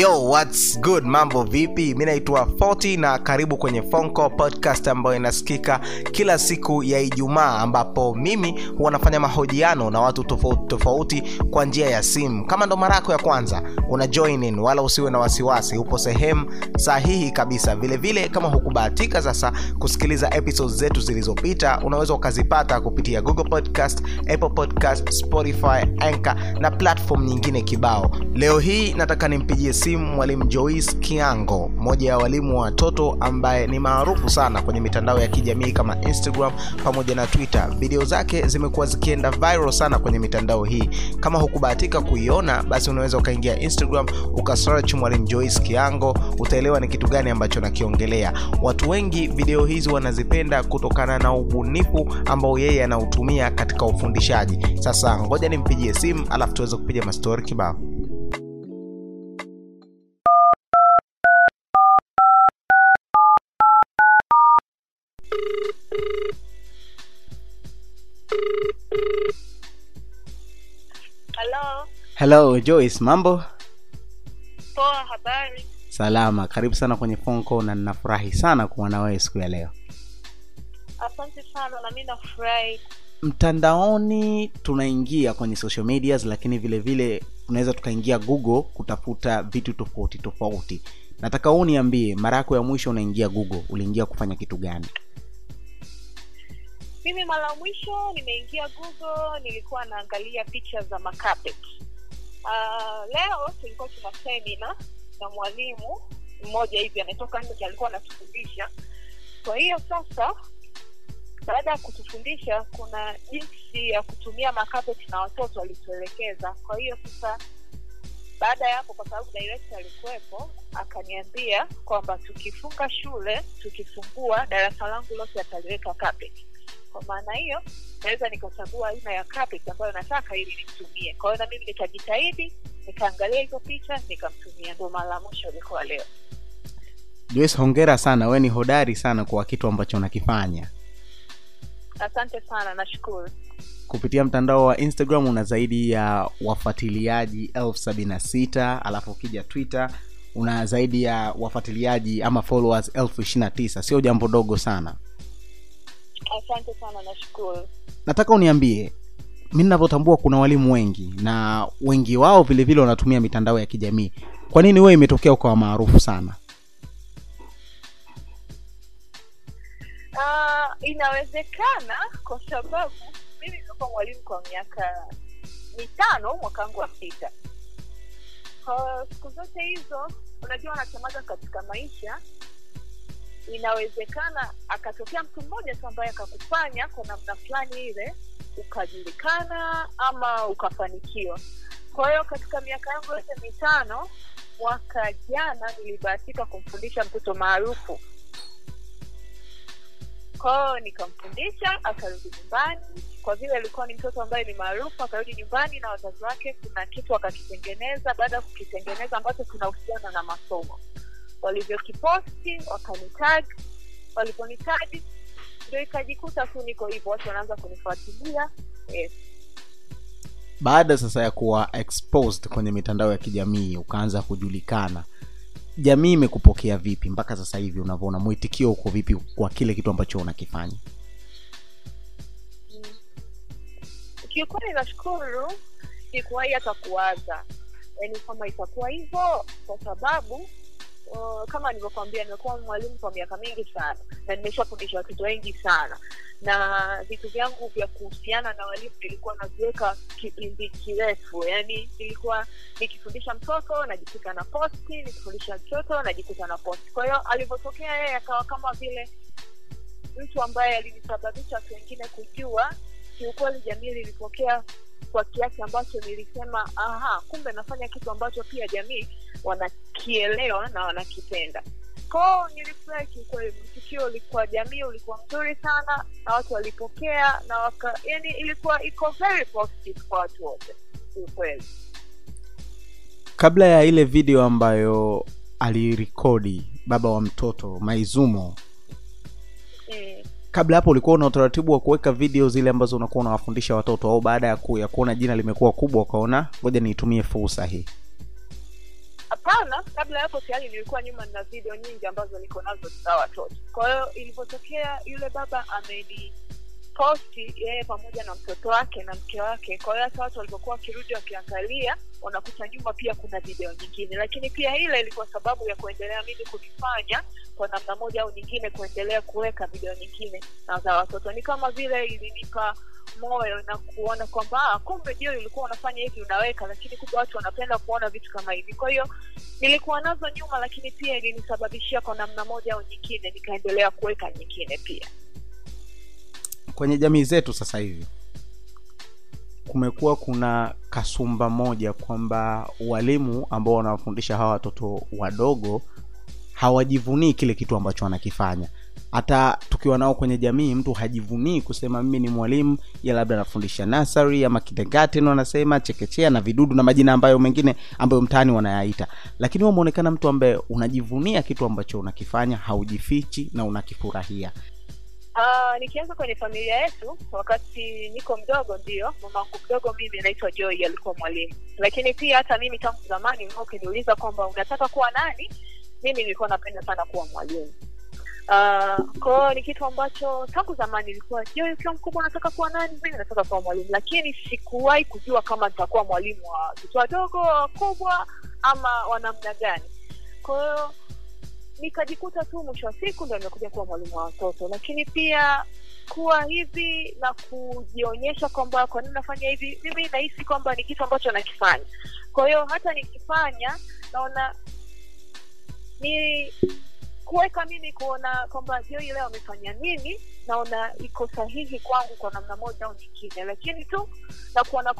yo what's good? Mambo vipi? Mi naitwa 40 na karibu kwenye fonco podcast ambayo inasikika kila siku ya ijumaa ambapo mimi huwa nafanya mahojiano na watu tofauti tofauti kwa njia ya simu. Kama ndo mara yako ya kwanza una join in wala usiwe na wasiwasi upo sehemu sahihi kabisa. Vilevile vile kama hukubahatika sasa kusikiliza episodes zetu zilizopita unaweza ukazipata kupitia google podcast apple podcast spotify anchor na platform nyingine kibao. Leo hii nataka nimpigie simu mwalimu Joyce kiango mmoja ya walimu wa watoto ambaye ni maarufu sana kwenye mitandao ya kijamii kama instagram pamoja na twitter. Video zake zimekuwa zikienda viral sana kwenye mitandao hii. Kama hukubahatika kuiona basi unaweza ukaingia instagram ukasearch mwalimu Joyce kiango utaelewa ni kitu gani ambacho nakiongelea. Watu wengi video hizi wanazipenda kutokana na ubunifu ambao yeye anautumia katika ufundishaji. Sasa ngoja nimpigie simu alafu tuweze kupiga mastori kibao Halo, hello joyce mambo? Poa, habari? salama karibu sana kwenye phone call na ninafurahi sana kuwa na wewe siku ya leo. Asante sana, na mimi nafurahi. mtandaoni tunaingia kwenye social medias lakini vile vile tunaweza tukaingia google kutafuta vitu tofauti tofauti. Nataka uniambie niambie mara yako ya mwisho unaingia google uliingia kufanya kitu gani Mimi mara mwisho nimeingia Google, nilikuwa naangalia picha za makapet. Uh, leo tulikuwa tuna semina na mwalimu mmoja hivi ametoka nje, alikuwa anatufundisha. Kwa hiyo sasa, baada ya kutufundisha, kuna jinsi ya kutumia makapeti na watoto walituelekeza Kwa hiyo sasa baada ya hapo, kwa sababu direkta alikuwepo, akaniambia kwamba tukifunga shule, tukifungua darasa langu lote ataliweka carpet. Kwa maana hiyo naweza nikachagua aina ya carpet ambayo nataka ili nimtumie. Kwa hiyo na mimi nikajitahidi, nikaangalia hizo picha, nikamtumia. Ndio mara ya mwisho ilikuwa leo. joyce hongera sana we ni hodari sana kwa kitu ambacho unakifanya Asante sana, nashukuru. kupitia mtandao wa instagram una zaidi ya wafuatiliaji elfu sabini na sita alafu ukija twitter una zaidi ya wafuatiliaji ama followers elfu ishiri na tisa sio jambo dogo sana Asante sana, nashukuru. nataka uniambie mi ninavyotambua kuna walimu wengi na wengi wao vile vile wanatumia mitandao ya kijamii kwa nini wewe imetokea ukawa maarufu sana Uh, inawezekana kwa sababu mimi nimekuwa mwalimu kwa miaka mitano, mwaka wangu wa sita. Kwa siku zote hizo, unajua wanasemaga katika maisha, inawezekana akatokea mtu mmoja tu ambaye akakufanya kwa namna fulani ile ukajulikana ama ukafanikiwa. Kwa hiyo katika miaka yangu yote mitano, mwaka jana nilibahatika kumfundisha mtoto maarufu. Kwao nikamfundisha akarudi nyumbani. Kwa vile alikuwa ni mtoto ambaye ni maarufu akarudi nyumbani na wazazi wake kuna kitu akakitengeneza baada ya kukitengeneza ambacho kinahusiana na masomo walivyokiposti wakanitag walivyonitagi ndio ikajikuta tu niko hivyo watu wanaanza kunifuatilia yes. baada sasa ya kuwa exposed kwenye mitandao ya kijamii ukaanza kujulikana jamii imekupokea vipi? Mpaka sasa hivi unavyoona mwitikio uko vipi kwa kile kitu ambacho unakifanya? Kiukweli nashukuru sikuwahi hata kuwaza. Yaani kama itakuwa hivyo kwa sababu uh, kama nilivyokwambia nimekuwa mwalimu kwa miaka mingi sana na nimeshafundisha watoto wengi sana. Na vitu vyangu vya kuhusiana na walimu nilikuwa naviweka kipindi kirefu. Yaani nilikuwa nikifundisha mtoto najikuta na posti nikifundisha mtoto najikuta na posti. Kwa hiyo alivyotokea yeye akawa kama vile mtu ambaye alinisababisha watu wengine kujua kiukweli jamii lilipokea kwa kiasi ambacho nilisema aha kumbe nafanya kitu ambacho pia jamii wanakielewa na wanakipenda kwao nilifurahi kiukweli mtukio ulikuwa jamii ulikuwa mzuri sana na watu walipokea na waka yani ilikuwa iko very positive kwa watu wote kiukweli kabla ya ile video ambayo alirekodi baba wa mtoto maizumo mm. Kabla hapo ulikuwa una utaratibu wa kuweka video zile ambazo unakuwa unawafundisha watoto au baada ya, ku, ya kuona jina limekuwa kubwa ukaona ngoja niitumie fursa hii. Hapana kabla hapo tayari nilikuwa nyuma na video nyingi ambazo niko nazo za watoto. Kwa hiyo ilivyotokea yule baba ameni posti yeye pamoja na mtoto wake na mke wake. Kwa hiyo hata watu walivyokuwa wakirudi wakiangalia wanakuta nyuma pia kuna video nyingine. Lakini pia ile ilikuwa sababu ya kuendelea mimi kuvifanya kwa namna moja au nyingine kuendelea kuweka video nyingine na za watoto. Ni kama vile ilinipa moyo na kuona kwamba ah, kumbe ndio ulikuwa unafanya hivi unaweka lakini kumbe watu wanapenda kuona vitu kama hivi. Kwa hiyo nilikuwa nazo nyuma lakini pia ilinisababishia kwa namna moja au nyingine nikaendelea kuweka nyingine pia kwenye jamii zetu sasa hivi kumekuwa kuna kasumba moja kwamba walimu ambao wanawafundisha hawa watoto wadogo hawajivunii kile kitu ambacho wanakifanya. Hata tukiwa nao kwenye jamii mtu hajivunii kusema mimi ni mwalimu ya labda anafundisha nasari ama kindergarten wanasema chekechea na vidudu na majina ambayo mengine ambayo mtaani wanayaita. Lakini wewe umeonekana mtu ambaye unajivunia kitu ambacho unakifanya haujifichi na unakifurahia Uh, nikianza kwenye familia yetu wakati niko mdogo ndio mamangu mdogo mimi anaitwa joy alikuwa mwalimu. Lakini pia hata mimi tangu zamani ulikuwa ukiniuliza kwamba unataka kuwa nani mimi nilikuwa napenda sana kuwa mwalimu. Uh, kwao ni kitu ambacho tangu zamani ilikuwa joy ukiwa mkubwa unataka kuwa nani? Mimi nataka kuwa mwalimu. Lakini sikuwahi kujua kama nitakuwa mwalimu wa watoto wadogo wakubwa ama wa namna gani. Kwa nikajikuta tu mwisho wa siku ndo nimekuja kuwa mwalimu wa watoto. Lakini pia kuwa hivi na kujionyesha kwamba kwa nini nafanya hivi mimi nahisi kwamba ni kitu ambacho nakifanya. Kwa hiyo hata nikifanya naona ni kuweka mimi kuona kwamba jioi leo amefanya nini naona iko sahihi kwangu kwa namna moja au nyingine. Lakini tu na kuwa na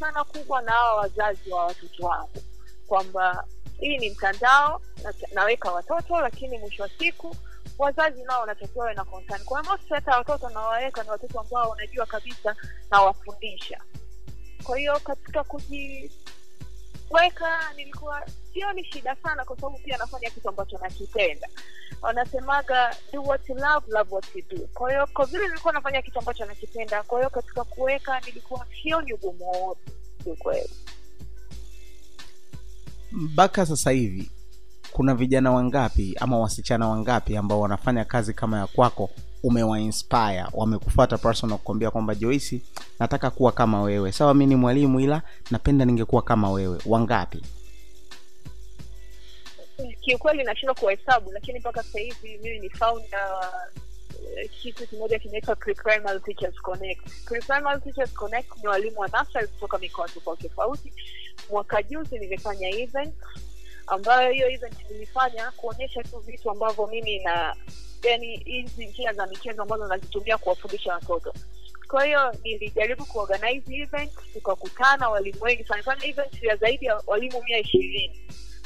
sana kubwa na hawa wazazi wa watoto wangu kwamba hii ni mtandao na, naweka watoto lakini mwisho wa siku wazazi nao wanatakiwa wawe na concern. Kwa most hata watoto nawaweka ni watoto ambao wanajua kabisa nawafundisha. Kwa hiyo katika kujiweka nilikuwa sioni shida sana kwa sababu pia nafanya kitu ambacho nakipenda. Wanasemaga do what you love love what you do. Kwa hiyo kwa vile nilikuwa nafanya kitu ambacho nakipenda kwa hiyo katika kuweka nilikuwa sioni ugumu wowote kiukweli mpaka sasa hivi kuna vijana wangapi ama wasichana wangapi ambao wanafanya kazi kama ya kwako umewainspire wamekufuata personal kukwambia kwamba joisi nataka kuwa kama wewe. Sawa mi ni mwalimu ila napenda ningekuwa kama wewe. Wangapi? Kiukweli nashindwa kuwahesabu lakini mpaka sasa hivi mimi ni founder kitu kimoja kinaitwa Pre-Primary Teachers Connect. Pre-Primary Teachers Connect ni walimu wa nasari kutoka mikoa tofauti tofauti. Mwaka juzi nilifanya event. Ambayo hiyo event nilifanya kuonyesha tu vitu ambavyo mimi na yani hizi njia za michezo ambazo nazitumia kuwafundisha watoto kwa hiyo nilijaribu kuorganize event tukakutana walimu wengi sana sana event ya zaidi ya walimu mia ishirini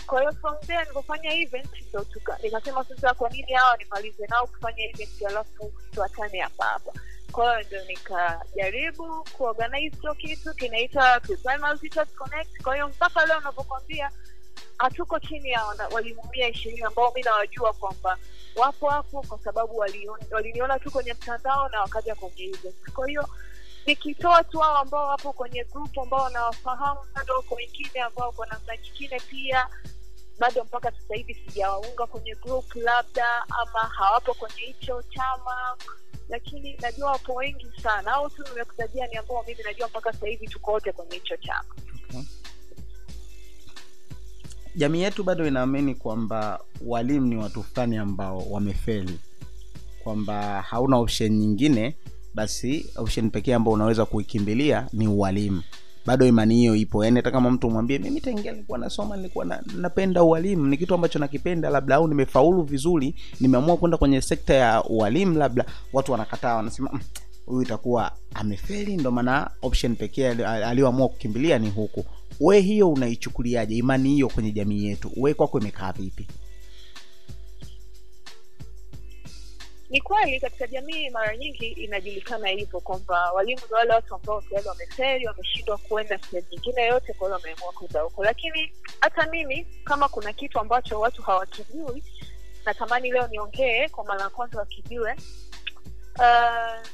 kwa hiyo from there nilipofanya event ndo nikasema sasa kwa nini hawa nimalize nao kufanya event alafu tuachane hapa hapa. Kwa hiyo ndo nikajaribu kuorganize hicho kitu kinaitwa Connect. Kwa hiyo mpaka leo unavyokwambia hatuko chini ya wana- walimu mia ishirini ambao mi nawajua kwamba wapo hapo kwa sababu waliniona tu kwenye mtandao na wakaja kwenye event. Kwa hiyo nikitoa tu hao ambao wapo kwenye grupu ambao wanawafahamu bado wako wengine ambao kwa namna nyingine pia bado mpaka sasa hivi sijawaunga kwenye group labda ama hawapo kwenye hicho chama. Lakini najua wapo wengi sana. Au tu nimekutajia ni ambao mimi najua mpaka sasa hivi tuko wote kwenye hicho chama. Jamii yetu bado inaamini kwamba walimu ni watu fulani ambao wamefeli. Kwamba hauna option nyingine basi option pekee ambao unaweza kuikimbilia ni ualimu bado imani hiyo ipo. Yani hata kama mtu umwambie mimi tangia nilikuwa nasoma nilikuwa na, napenda ualimu ni kitu ambacho nakipenda labda au nimefaulu vizuri nimeamua kwenda kwenye sekta ya ualimu labda watu wanakataa wanasema "Mm, huyu itakuwa amefeli ndo maana option pekee aliyoamua kukimbilia ni huku. We hiyo unaichukuliaje? Imani hiyo kwenye jamii yetu we kwako imekaa vipi ni kweli katika jamii mara nyingi inajulikana hivyo kwamba walimu ni wale watu ambao tayari wameferi wameshindwa kuenda sehemu nyingine yote kwa hiyo wameamua kwenda huko. Lakini hata mimi kama kuna kitu ambacho watu hawakijui natamani leo niongee kwa mara ya kwanza wakijue. Uh,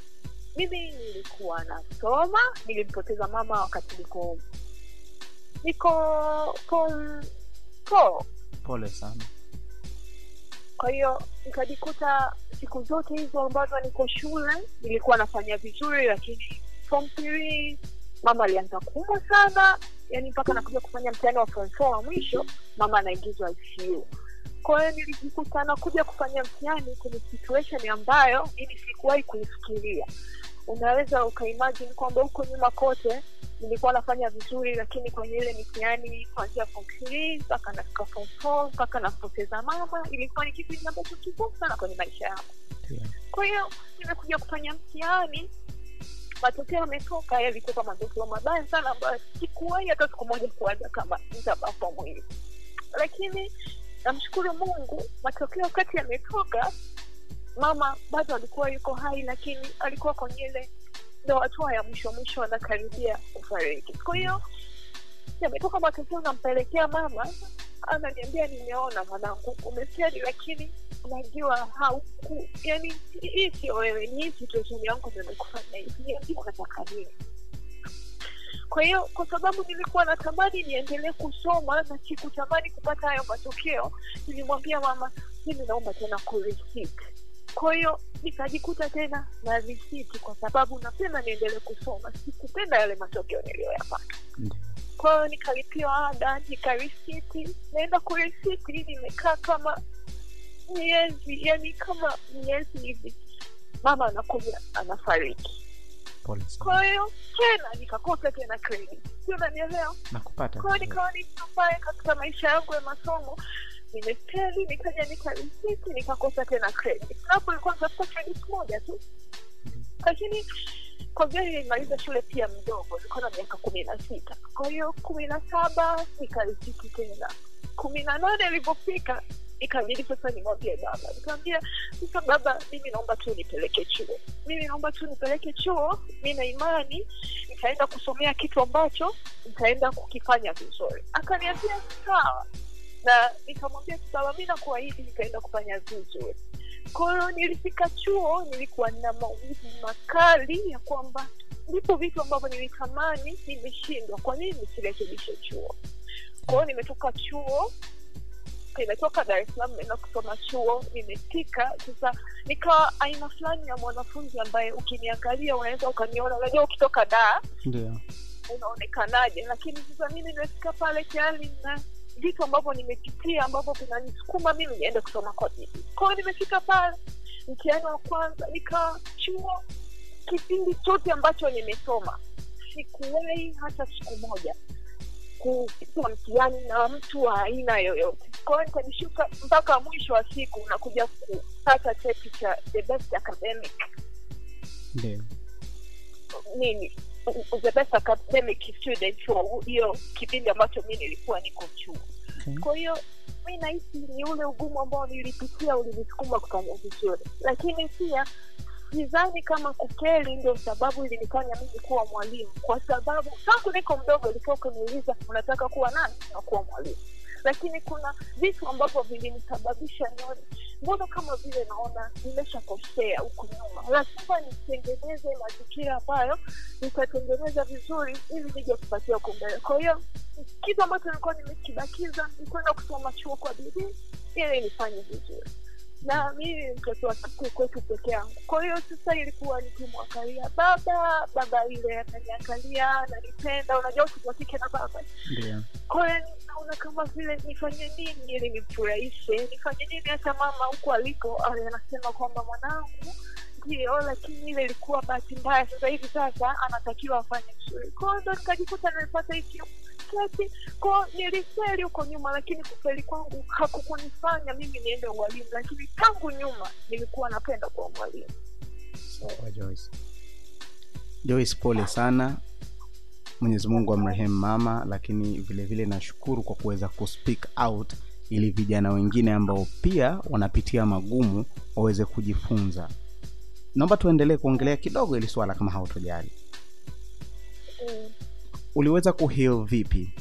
mimi nilikuwa nasoma nilimpoteza mama wakati niko niko pole sana kwa hiyo nikajikuta siku zote hizo ambazo niko shule nilikuwa nafanya vizuri lakini form three mama alianza kuumwa sana. Yani mpaka nakuja kufanya mtihani wa form four wa mwisho mama anaingizwa ICU kwa hiyo nilijikuta nakuja kufanya mtihani kwenye situation ambayo mimi sikuwahi kuifikiria unaweza ukaimagine kwamba huko nyuma kote nilikuwa nafanya vizuri lakini kwenye ile mitihani kuanzia form three mpaka nafika form four mpaka napoteza mama ilikuwa ni kipindi ambacho kigumu sana kwenye maisha yangu. Kwa hiyo nimekuja kufanya mtihani matokeo yametoka yalikuwa matokeo mabaya sana ambayo sikuwahi hata siku moja kuwaza kama nitapata mwili. Lakini namshukuru mungu matokeo wakati yametoka mama bado alikuwa yuko hai lakini alikuwa kwenye ile ndo hatua ya mwisho mwisho anakaribia kufariki. Kwa hiyo yametoka matokeo nampelekea mama ananiambia nimeona mwanangu umesiadi lakini najua hauku yani hii sio wewe ni hii situesheni yangu nimekufanya hivi unataka nini? Kwa hiyo kwa sababu nilikuwa natamani niendelee kusoma na sikutamani kupata hayo matokeo nilimwambia mama mimi naomba tena kureceipt kwa hiyo nikajikuta tena na risiti kwa sababu napenda niendelee kusoma. Sikupenda yale matokeo niliyoyapata. Kwahiyo kwa hiyo nikalipiwa ada nikarisiti. Naenda kurisiti nimekaa kama miezi yani kama miezi hivi. Mama anakuja anafariki. Kwahiyo kwa hiyo tena nikakosa tena credit. Sio nanielewa nakupata. Kwa hiyo nikawa ni mtu katika maisha yangu ya masomo nimefeli nikaja nikarisiti nikakosa tena credit. Hapo ilikuwa natafuta credit moja tu. Lakini kwa vile nilimaliza shule pia mdogo nilikuwa na miaka kumi na sita. Kwa hiyo kumi na saba nikarisiti tena. Kumi na nane ilivyofika ikabidi sasa nimwambie baba. Nikamwambia sasa baba mimi naomba tu nipeleke chuo. Mimi naomba tu nipeleke chuo mi na imani nitaenda kusomea kitu ambacho nitaenda kukifanya vizuri. Akaniambia sawa na nikamwambia sawa mi nakuahidi nikaenda kufanya vizuri. Kwa hiyo nilifika chuo nilikuwa na maumivu makali ya kwamba ndipo vitu ambavyo nilitamani nimeshindwa. Kwa nini nisirekebishe chuo? Kwa hiyo nimetoka chuo nimetoka dar es salaam naenda kusoma chuo nimetika sasa nikawa aina fulani ya mwanafunzi ambaye ukiniangalia unaweza ukaniona unajua ukitoka daa ndio. unaonekanaje. Lakini sasa mimi nimefika pale tayari na vitu ambavyo nimepitia ambavyo vinanisukuma mimi niende kusoma kwa bidii kwao nimefika pale mtihani wa kwanza nikachua kipindi chote ambacho nimesoma. Sikuwahi hata siku moja kupigwa mtihani na mtu wa aina yoyote. Kwao nikajishuka mpaka mwisho wa siku nakuja kupata cheti cha the best academic. Ndio. Nini the best academic student wa hiyo kipindi ambacho mi nilikuwa niko chuo. Okay. kwa hiyo mi nahisi ni ule ugumu ambao nilipitia ulinisukuma kufanya vizuri. Lakini pia sidhani kama kukeli ndio sababu ilinifanya mimi kuwa mwalimu. Kwa sababu tangu niko mdogo ilikuwa ukiniuliza unataka kuwa nani? Na kuwa mwalimu lakini kuna vitu ambavyo vilinisababisha nione mbona kama vile naona nimeshakosea huku nyuma? Lazima nitengeneze mazingira ambayo nitatengeneza vizuri ili nije kupatia huku mbele kwa hiyo kitu ambacho nilikuwa nimekibakiza ni kwenda kusoma chuo kwa bidii ili nifanye vizuri na mimi ni mtoto wa kike kwetu peke yangu. Kwa hiyo sasa ilikuwa nikimwangalia baba baba ile ananiangalia ananipenda unajua mtoto wa kike na baba. Ndio. Kwa hiyo naona kama vile nifanye nini ili nimfurahishe nifanye nini hata mama huku alipo anasema kwamba mwanangu ndio lakini ile ilikuwa bahati mbaya sasa hivi sasa anatakiwa afanye vizuri kwao ndo nikajikuta nimepata hiki kati ko nilifeli huko nyuma lakini kufeli kwangu hakukunifanya mimi niende ualimu lakini tangu nyuma nilikuwa napenda kuwa mwalimu Joyce. Pole sana. Mwenyezi Mungu amrehemu mama, lakini vile vile nashukuru kwa kuweza kuspeak out ili vijana wengine ambao pia wanapitia magumu waweze kujifunza. Naomba tuendelee kuongelea kidogo ili swala kama hautojali. mm. Uliweza kuheal vipi?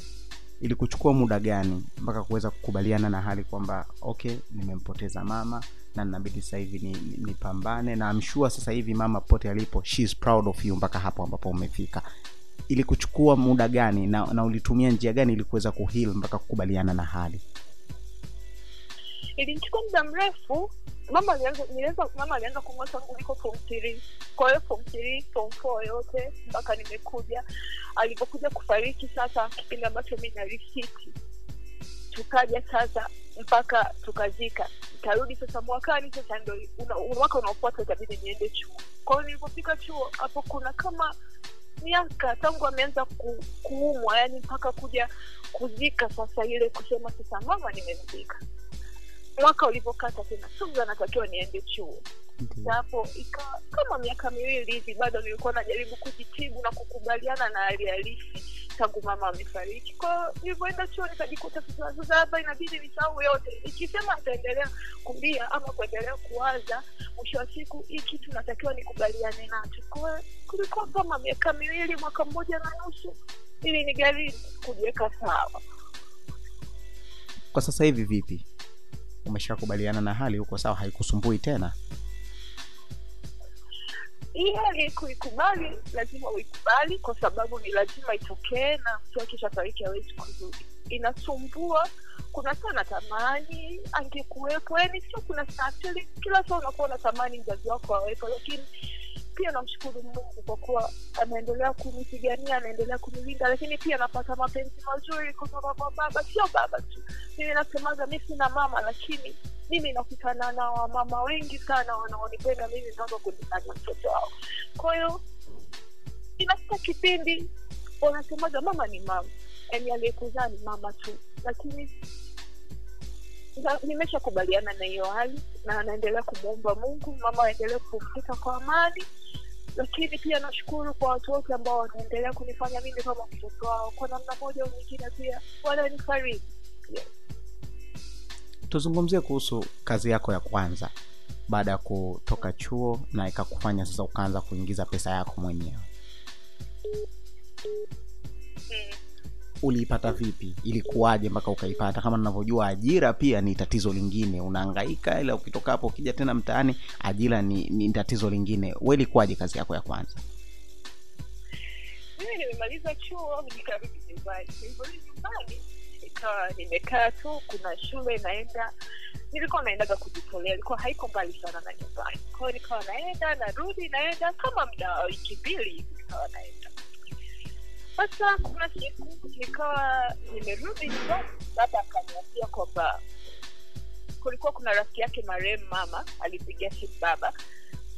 Ili kuchukua muda gani mpaka kuweza kukubaliana na hali kwamba okay, nimempoteza mama na nabidi sasa hivi ni- ni- na mshua sure sasa hivi mama pote alipo she is proud of you mpaka hapo ambapo umefika ili kuchukua muda gani na, na ulitumia njia gani ili kuweza kuhil mpaka kukubaliana na hali ilinichukua muda mrefu. Mama alianza nilianza mama alianza kumwa kuliko form three. Kwa hiyo form three form four yote mpaka nimekuja. Alipokuja kufariki sasa kipindi ambacho mi narisiti tukaja sasa mpaka tukazika. Nikarudi sasa mwakani sasa ndo mwaka unaofuata itabidi niende chuo. Kwao nilipofika chuo hapo kuna kama miaka tangu ameanza ku, kuumwa yani mpaka kuja kuzika sasa ile kusema sasa mama nimemzika mwaka ulivyokata tena sugu natakiwa niende chuo. Na hapo ikawa kama miaka miwili hivi bado nilikuwa najaribu kujitibu na kukubaliana na hali halisi tangu mama amefariki. Kwao nilivyoenda chuo nikajikuta sasa hapa inabidi nisahau yote. Ikisema nitaendelea kumbia ama kuendelea kuwaza mwisho wa siku hii kitu natakiwa nikubaliane nacho. Kwa kulikuwa kama miaka miwili mwaka mmoja na nusu ili nigaribu kujiweka sawa. Kwa sasa hivi vipi umeshakubaliana na hali huko sawa haikusumbui tena? Hii hali kuikubali lazima uikubali kwa sababu ni lazima itokee na mtu akishafariki hawezi kurudi. Inasumbua kuna saa natamani angekuwepo yani sio kuna saa kila saa unakuwa unatamani mzazi wako awepo lakini pia namshukuru mungu kwa kuwa anaendelea kunipigania anaendelea kunilinda lakini pia napata mapenzi mazuri kutoka kwa baba. Sio baba tu mimi nasemaga mi sina mama lakini mimi nakutana na wamama wengi sana wanaonipenda mimi mpaka kunifanya mtoto wao. Kwa hiyo inafika kipindi wanasemaga mama ni mama yani aliyekuzaa ni mama tu lakini nimeshakubaliana na hiyo hali na anaendelea kumwomba mungu mama aendelee kupumzika kwa amani. Lakini pia nashukuru kwa watu wote ambao wanaendelea kunifanya mimi kama mtoto wao. Kwa namna moja au nyingine pia wananifariji yes. tuzungumzie kuhusu kazi yako ya kwanza. Baada ya kutoka chuo na ikakufanya sasa ukaanza kuingiza pesa yako mwenyewe. Mm. Uliipata vipi? Ilikuwaje mpaka ukaipata? Kama ninavyojua ajira pia ni tatizo lingine. Unaangaika ila ukitoka hapo ukija tena mtaani ajira ni, ni tatizo lingine. We ilikuwaje kazi yako ya kwanza? Mimi nimemaliza chuo nikarudi nyumbani. Nilivyorudi nyumbani ikawa nimekaa tu kuna shule naenda. Nilikuwa naendaga kujitolea ilikuwa haiko mbali sana na nyumbani. Kwao nikawa naenda narudi naenda kama mda wa wiki mbili nikawa naenda sasa kuna siku nikawa nimerudi nyumbani baba akaniambia kwamba kulikuwa kuna rafiki yake marehemu mama alipigia simu baba.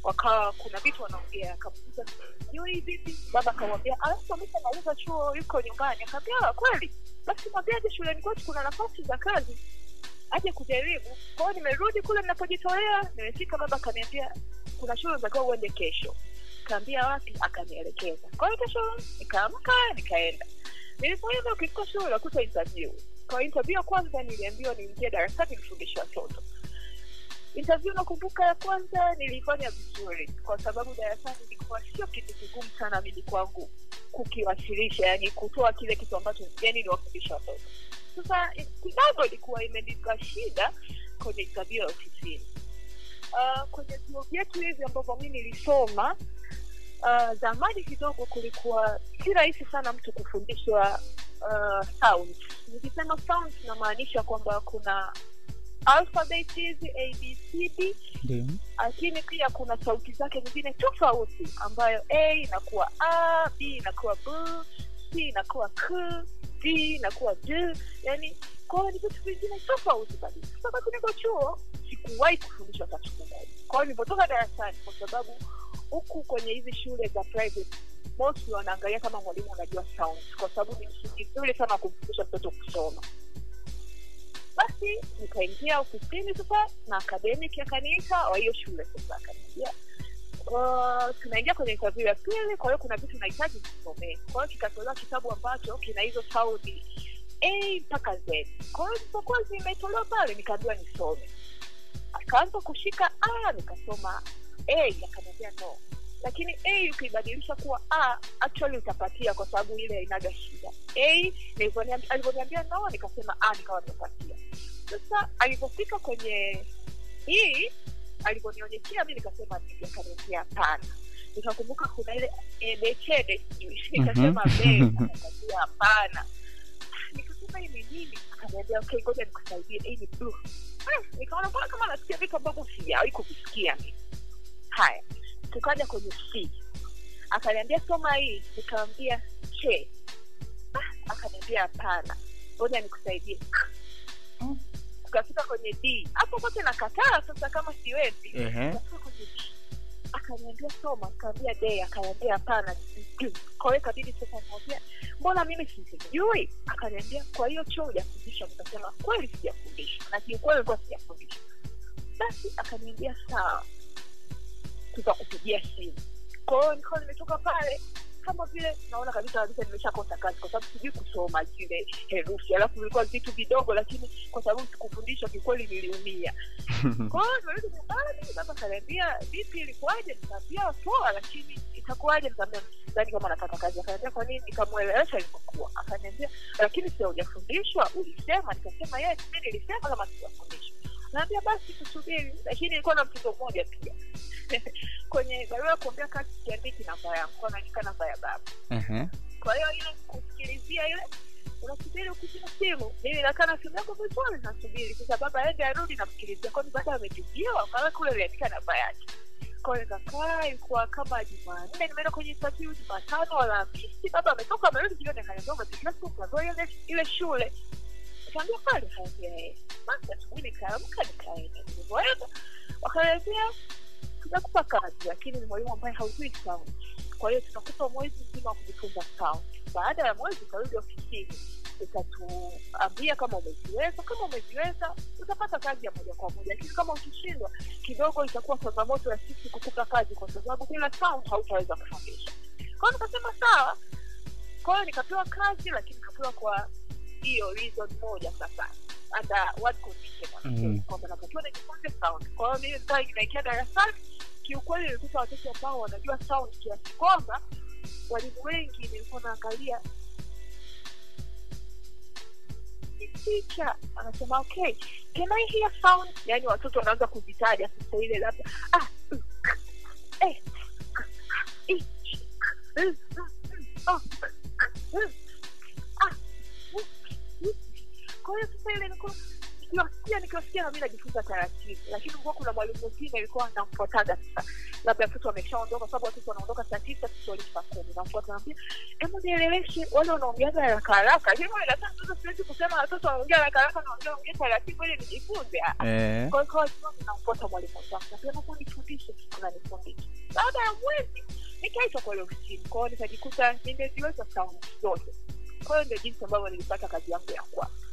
Wakawa kuna vitu wanaongea akamuuliza sijui vipi? Baba akamwambia alafu ameshamaliza chuo yuko nyumbani. Akaambia "Ah, kweli. Basi mwambie aje shuleni kwetu kuna nafasi za kazi? Aje kujaribu. Kwa nimerudi kule ninapojitolea nimefika baba akaniambia kuna shule unatakiwa uende kesho kaambia wapi akanielekeza. Kwa hiyo kesho nikaamka nikaenda. Nilipoenda ukifika shule unakuta interview. Kwa interview kwanza niliambiwa niingie darasani nifundishe watoto. Interview nakumbuka ya kwanza nilifanya vizuri kwa sababu darasani ilikuwa sio kitu kigumu sana mimi kwangu kukiwasilisha yani kutoa kile kitu ambacho yani niwafundisha watoto. Sasa kidogo ilikuwa imenipa shida kwenye interview ya ofisini. Uh, kwenye vyuo vyetu hivi ambavyo mi nilisoma uh, zamani kidogo kulikuwa si rahisi sana mtu kufundishwa uh, sound nikisema sound namaanisha kwamba kuna alphabet hizi abcd lakini pia kuna sauti zake nyingine tofauti ambayo a inakuwa a b inakuwa b c inakuwa k d inakuwa d. Yani kwao ni vitu vingine tofauti kabisa. Sasa niko chuo sikuwahi kufundishwa siku kwao nilipotoka darasani kwa sababu huku kwenye hizi shule za private mostly wanaangalia kama mwalimu unajua sound kwa sababu ni msingi mzuri sana kumfundisha mtoto kusoma. Basi nikaingia ofisini sasa na academic akaniita wa hiyo shule sasa akaniambia uh, tunaingia kwenye interview ya pili kwa hiyo kuna vitu nahitaji nisomee. kwa hiyo kikatolewa kitabu ambacho kina hizo saudi a mpaka z. Kwa hiyo zilipokuwa zimetolewa pale nikaambiwa nisome. Akaanza kushika a nikasoma a akaniambia no. Lakini a ukiibadilisha kuwa a actually utapatia kwa sababu ile ainaga shida. A alivyoniambia no nikasema a nikawa tapatia sasa alivyofika kwenye hii alivyonionyeshea mi nikasema akaniambia hapana. Nikakumbuka kuna ile ebechede sijui nikasema be akaniambia hapana. Nikasema hii ni nini akaniambia okay ngoja nikusaidie. Hii ni blue. Ah, nikaona mbona kama nasikia vitu ambavyo sijawahi kuvisikia. mimi haya tukaja kwenye c. Akaniambia soma hii. Nikamwambia che. Ah, akaniambia hapana. Ngoja nikusaidie? Tukafika kwenye d. Hapo kote nakataa sasa kama siwezi. Kwenye D. akaniambia soma. Akaambia de akaniambia hapana. Kwa hiyo ikabidi sasa niambia mbona mimi sijui? Akaniambia kwa hiyo chuo hujafundishwa. Nikasema kweli sijafundishwa. Na kiukweli kuwa sijafundishwa. Basi akaniambia sawa tutakupigia simu. Kwa hiyo nikawa nimetoka pale kama vile naona kabisa kabisa nimeshakosa kazi kwa sababu sijui kusoma zile herufi. Alafu vilikuwa vitu vidogo lakini kwa sababu sikufundishwa kikweli niliumia. Kwa hiyo nimerudi nyumbani baba akaniambia vipi ilikuwaje? Nikaambia poa lakini itakuwaje? Nikaambia sidhani kama nataka kazi. Akaniambia kwa nini? Nikamwelewesha ilivyokuwa akaniambia lakini sio hujafundishwa ulisema. Nikasema yes mi nilisema kama sijafundishwa naambia basi kusubiri lakini ilikuwa na mtoto mmoja pia. Kwenye barua kuombea kazi siandiki namba yangu naandika namba ya baba. Ehe. kwa hiyo ile kusikilizia ile unasubiri ukipiga simu. Mimi nakaa na simu yako vizuri nasubiri. Sasa baba aende arudi namsikilizia kwani baada amepigiwa maana kule aliandika namba yake. Kwa hiyo nikakaa ilikuwa kama jumanne nimeenda kwenye interview jumatano alhamisi. Baba ametoka amerudi jioni akaniambia simu ile shule nikaambia pale kaambia basi asubuhi nikaamka nikaenda nilivyoenda wakaniambia tunakupa kazi lakini ni mwalimu ambaye haujui sauti kwa hiyo tunakupa mwezi mzima wa kujifunza sauti baada ya mwezi utarudi ofisini utatuambia kama umeziweza kama umeziweza utapata kazi ya moja kwa moja lakini kama ukishindwa kidogo itakuwa changamoto ya sisi kukupa kazi kwa sababu bila sound hautaweza kufundisha kwao nikasema sawa. Kwa hiyo nikapewa kazi lakini nikapewa kwa hiyo reason moja sasa hata what condition Mhm. kwamba natakiwa nijifunze sound kwa hiyo mimi naingia darasani kiukweli nilikuta watoto ambao wanajua sound kiasi kwamba walimu wengi nilikuwa naangalia picha anasema okay can i hear sound yani watoto wanaanza kuzitaja sasa ile labda ah, mm, eh, i, mm, mm, oh, mm, ah, kwa hiyo sasa ile nilikuwa nikiwasikia nikiwasikia nami najifunza taratibu. Lakini kuwa kuna mwalimu mwingine alikuwa anamfuataga sasa. Labda watoto wameshaondoka, sababu watoto wanaondoka saa tisa kiswahili saa kumi. Namfuata naambia hebu nieleweshe wale wanaongeaga haraka haraka. Lakini wale mtoto siwezi kusema watoto wanaongea haraka haraka naongea ongea taratibu ili nijifunze. Eh. kwa hiyo hiyo namfuata mwalimu wangu. Naambia naomba nifundishe unanifundisha. Baada ya mwezi nikaitwa kwa ile ofisini. Kwa hiyo nikajikuta nimeziweza saundi zote. Kwa hiyo ndio jinsi ambavyo nilipata kazi yangu ya kwanza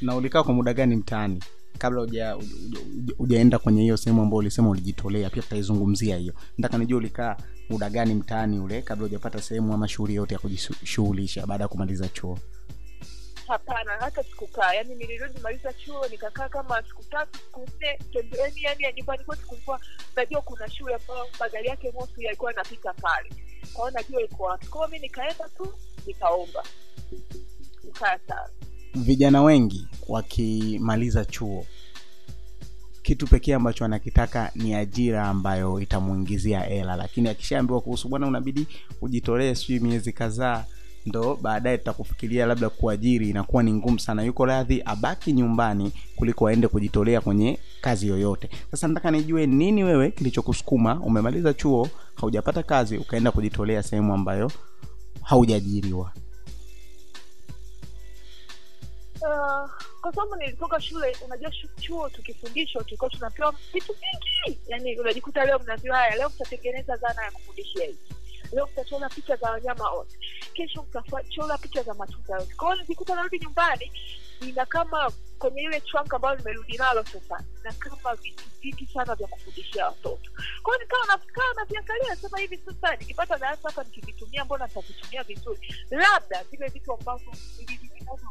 na ulikaa kwa muda gani mtaani? Kabla uja- uja- uja- ujaenda kwenye hiyo sehemu ambayo ulisema ulijitolea pia tutaizungumzia hiyo. Nataka nijua ulikaa muda gani mtaani ule kabla hujapata sehemu ama shughuli yote ya kujishughulisha baada ya kumaliza chuo? Hapana hata sikukaa. Yani nilirudi chuo nikakaa kama siku tatu siku nne pembeni yani ya nyumbani kwetu kulikuwa najua kuna shule ambayo magari yake mosi yalikuwa yanapita pale. Kwao najua iko wapi. Kwao mi nikaenda tu nikaomba. Nikaa sana vijana wengi wakimaliza chuo kitu pekee ambacho anakitaka ni ajira ambayo itamuingizia hela. Lakini akishaambiwa kuhusu bwana unabidi ujitolee sijui miezi kadhaa ndo baadaye tutakufikiria labda kuajiri inakuwa ni ngumu sana. Yuko radhi abaki nyumbani kuliko aende kujitolea kwenye kazi yoyote. Sasa nataka nijue nini wewe kilichokusukuma umemaliza chuo haujapata kazi ukaenda kujitolea sehemu ambayo haujaajiriwa Uh, kwa sababu nilitoka shule unajua chuo tukifundishwa tulikuwa tunapewa vitu vingi. Yani unajikuta leo mnaambiwa haya leo mtatengeneza zana ya kufundishia hivi leo mtachora picha za wanyama wote. Kesho mtachora picha za matunda yote. Kwa hiyo narudi nyumbani nina kama kwenye ile trunk ambayo nimerudi nalo sasa na kama vitu vingi sana vya kufundishia watoto. Kwao nikawa nakaa naviangalia sema hivi sasa nikipata darasa hapa nikivitumia mbona nitavitumia vizuri? Labda vile vitu ambavyo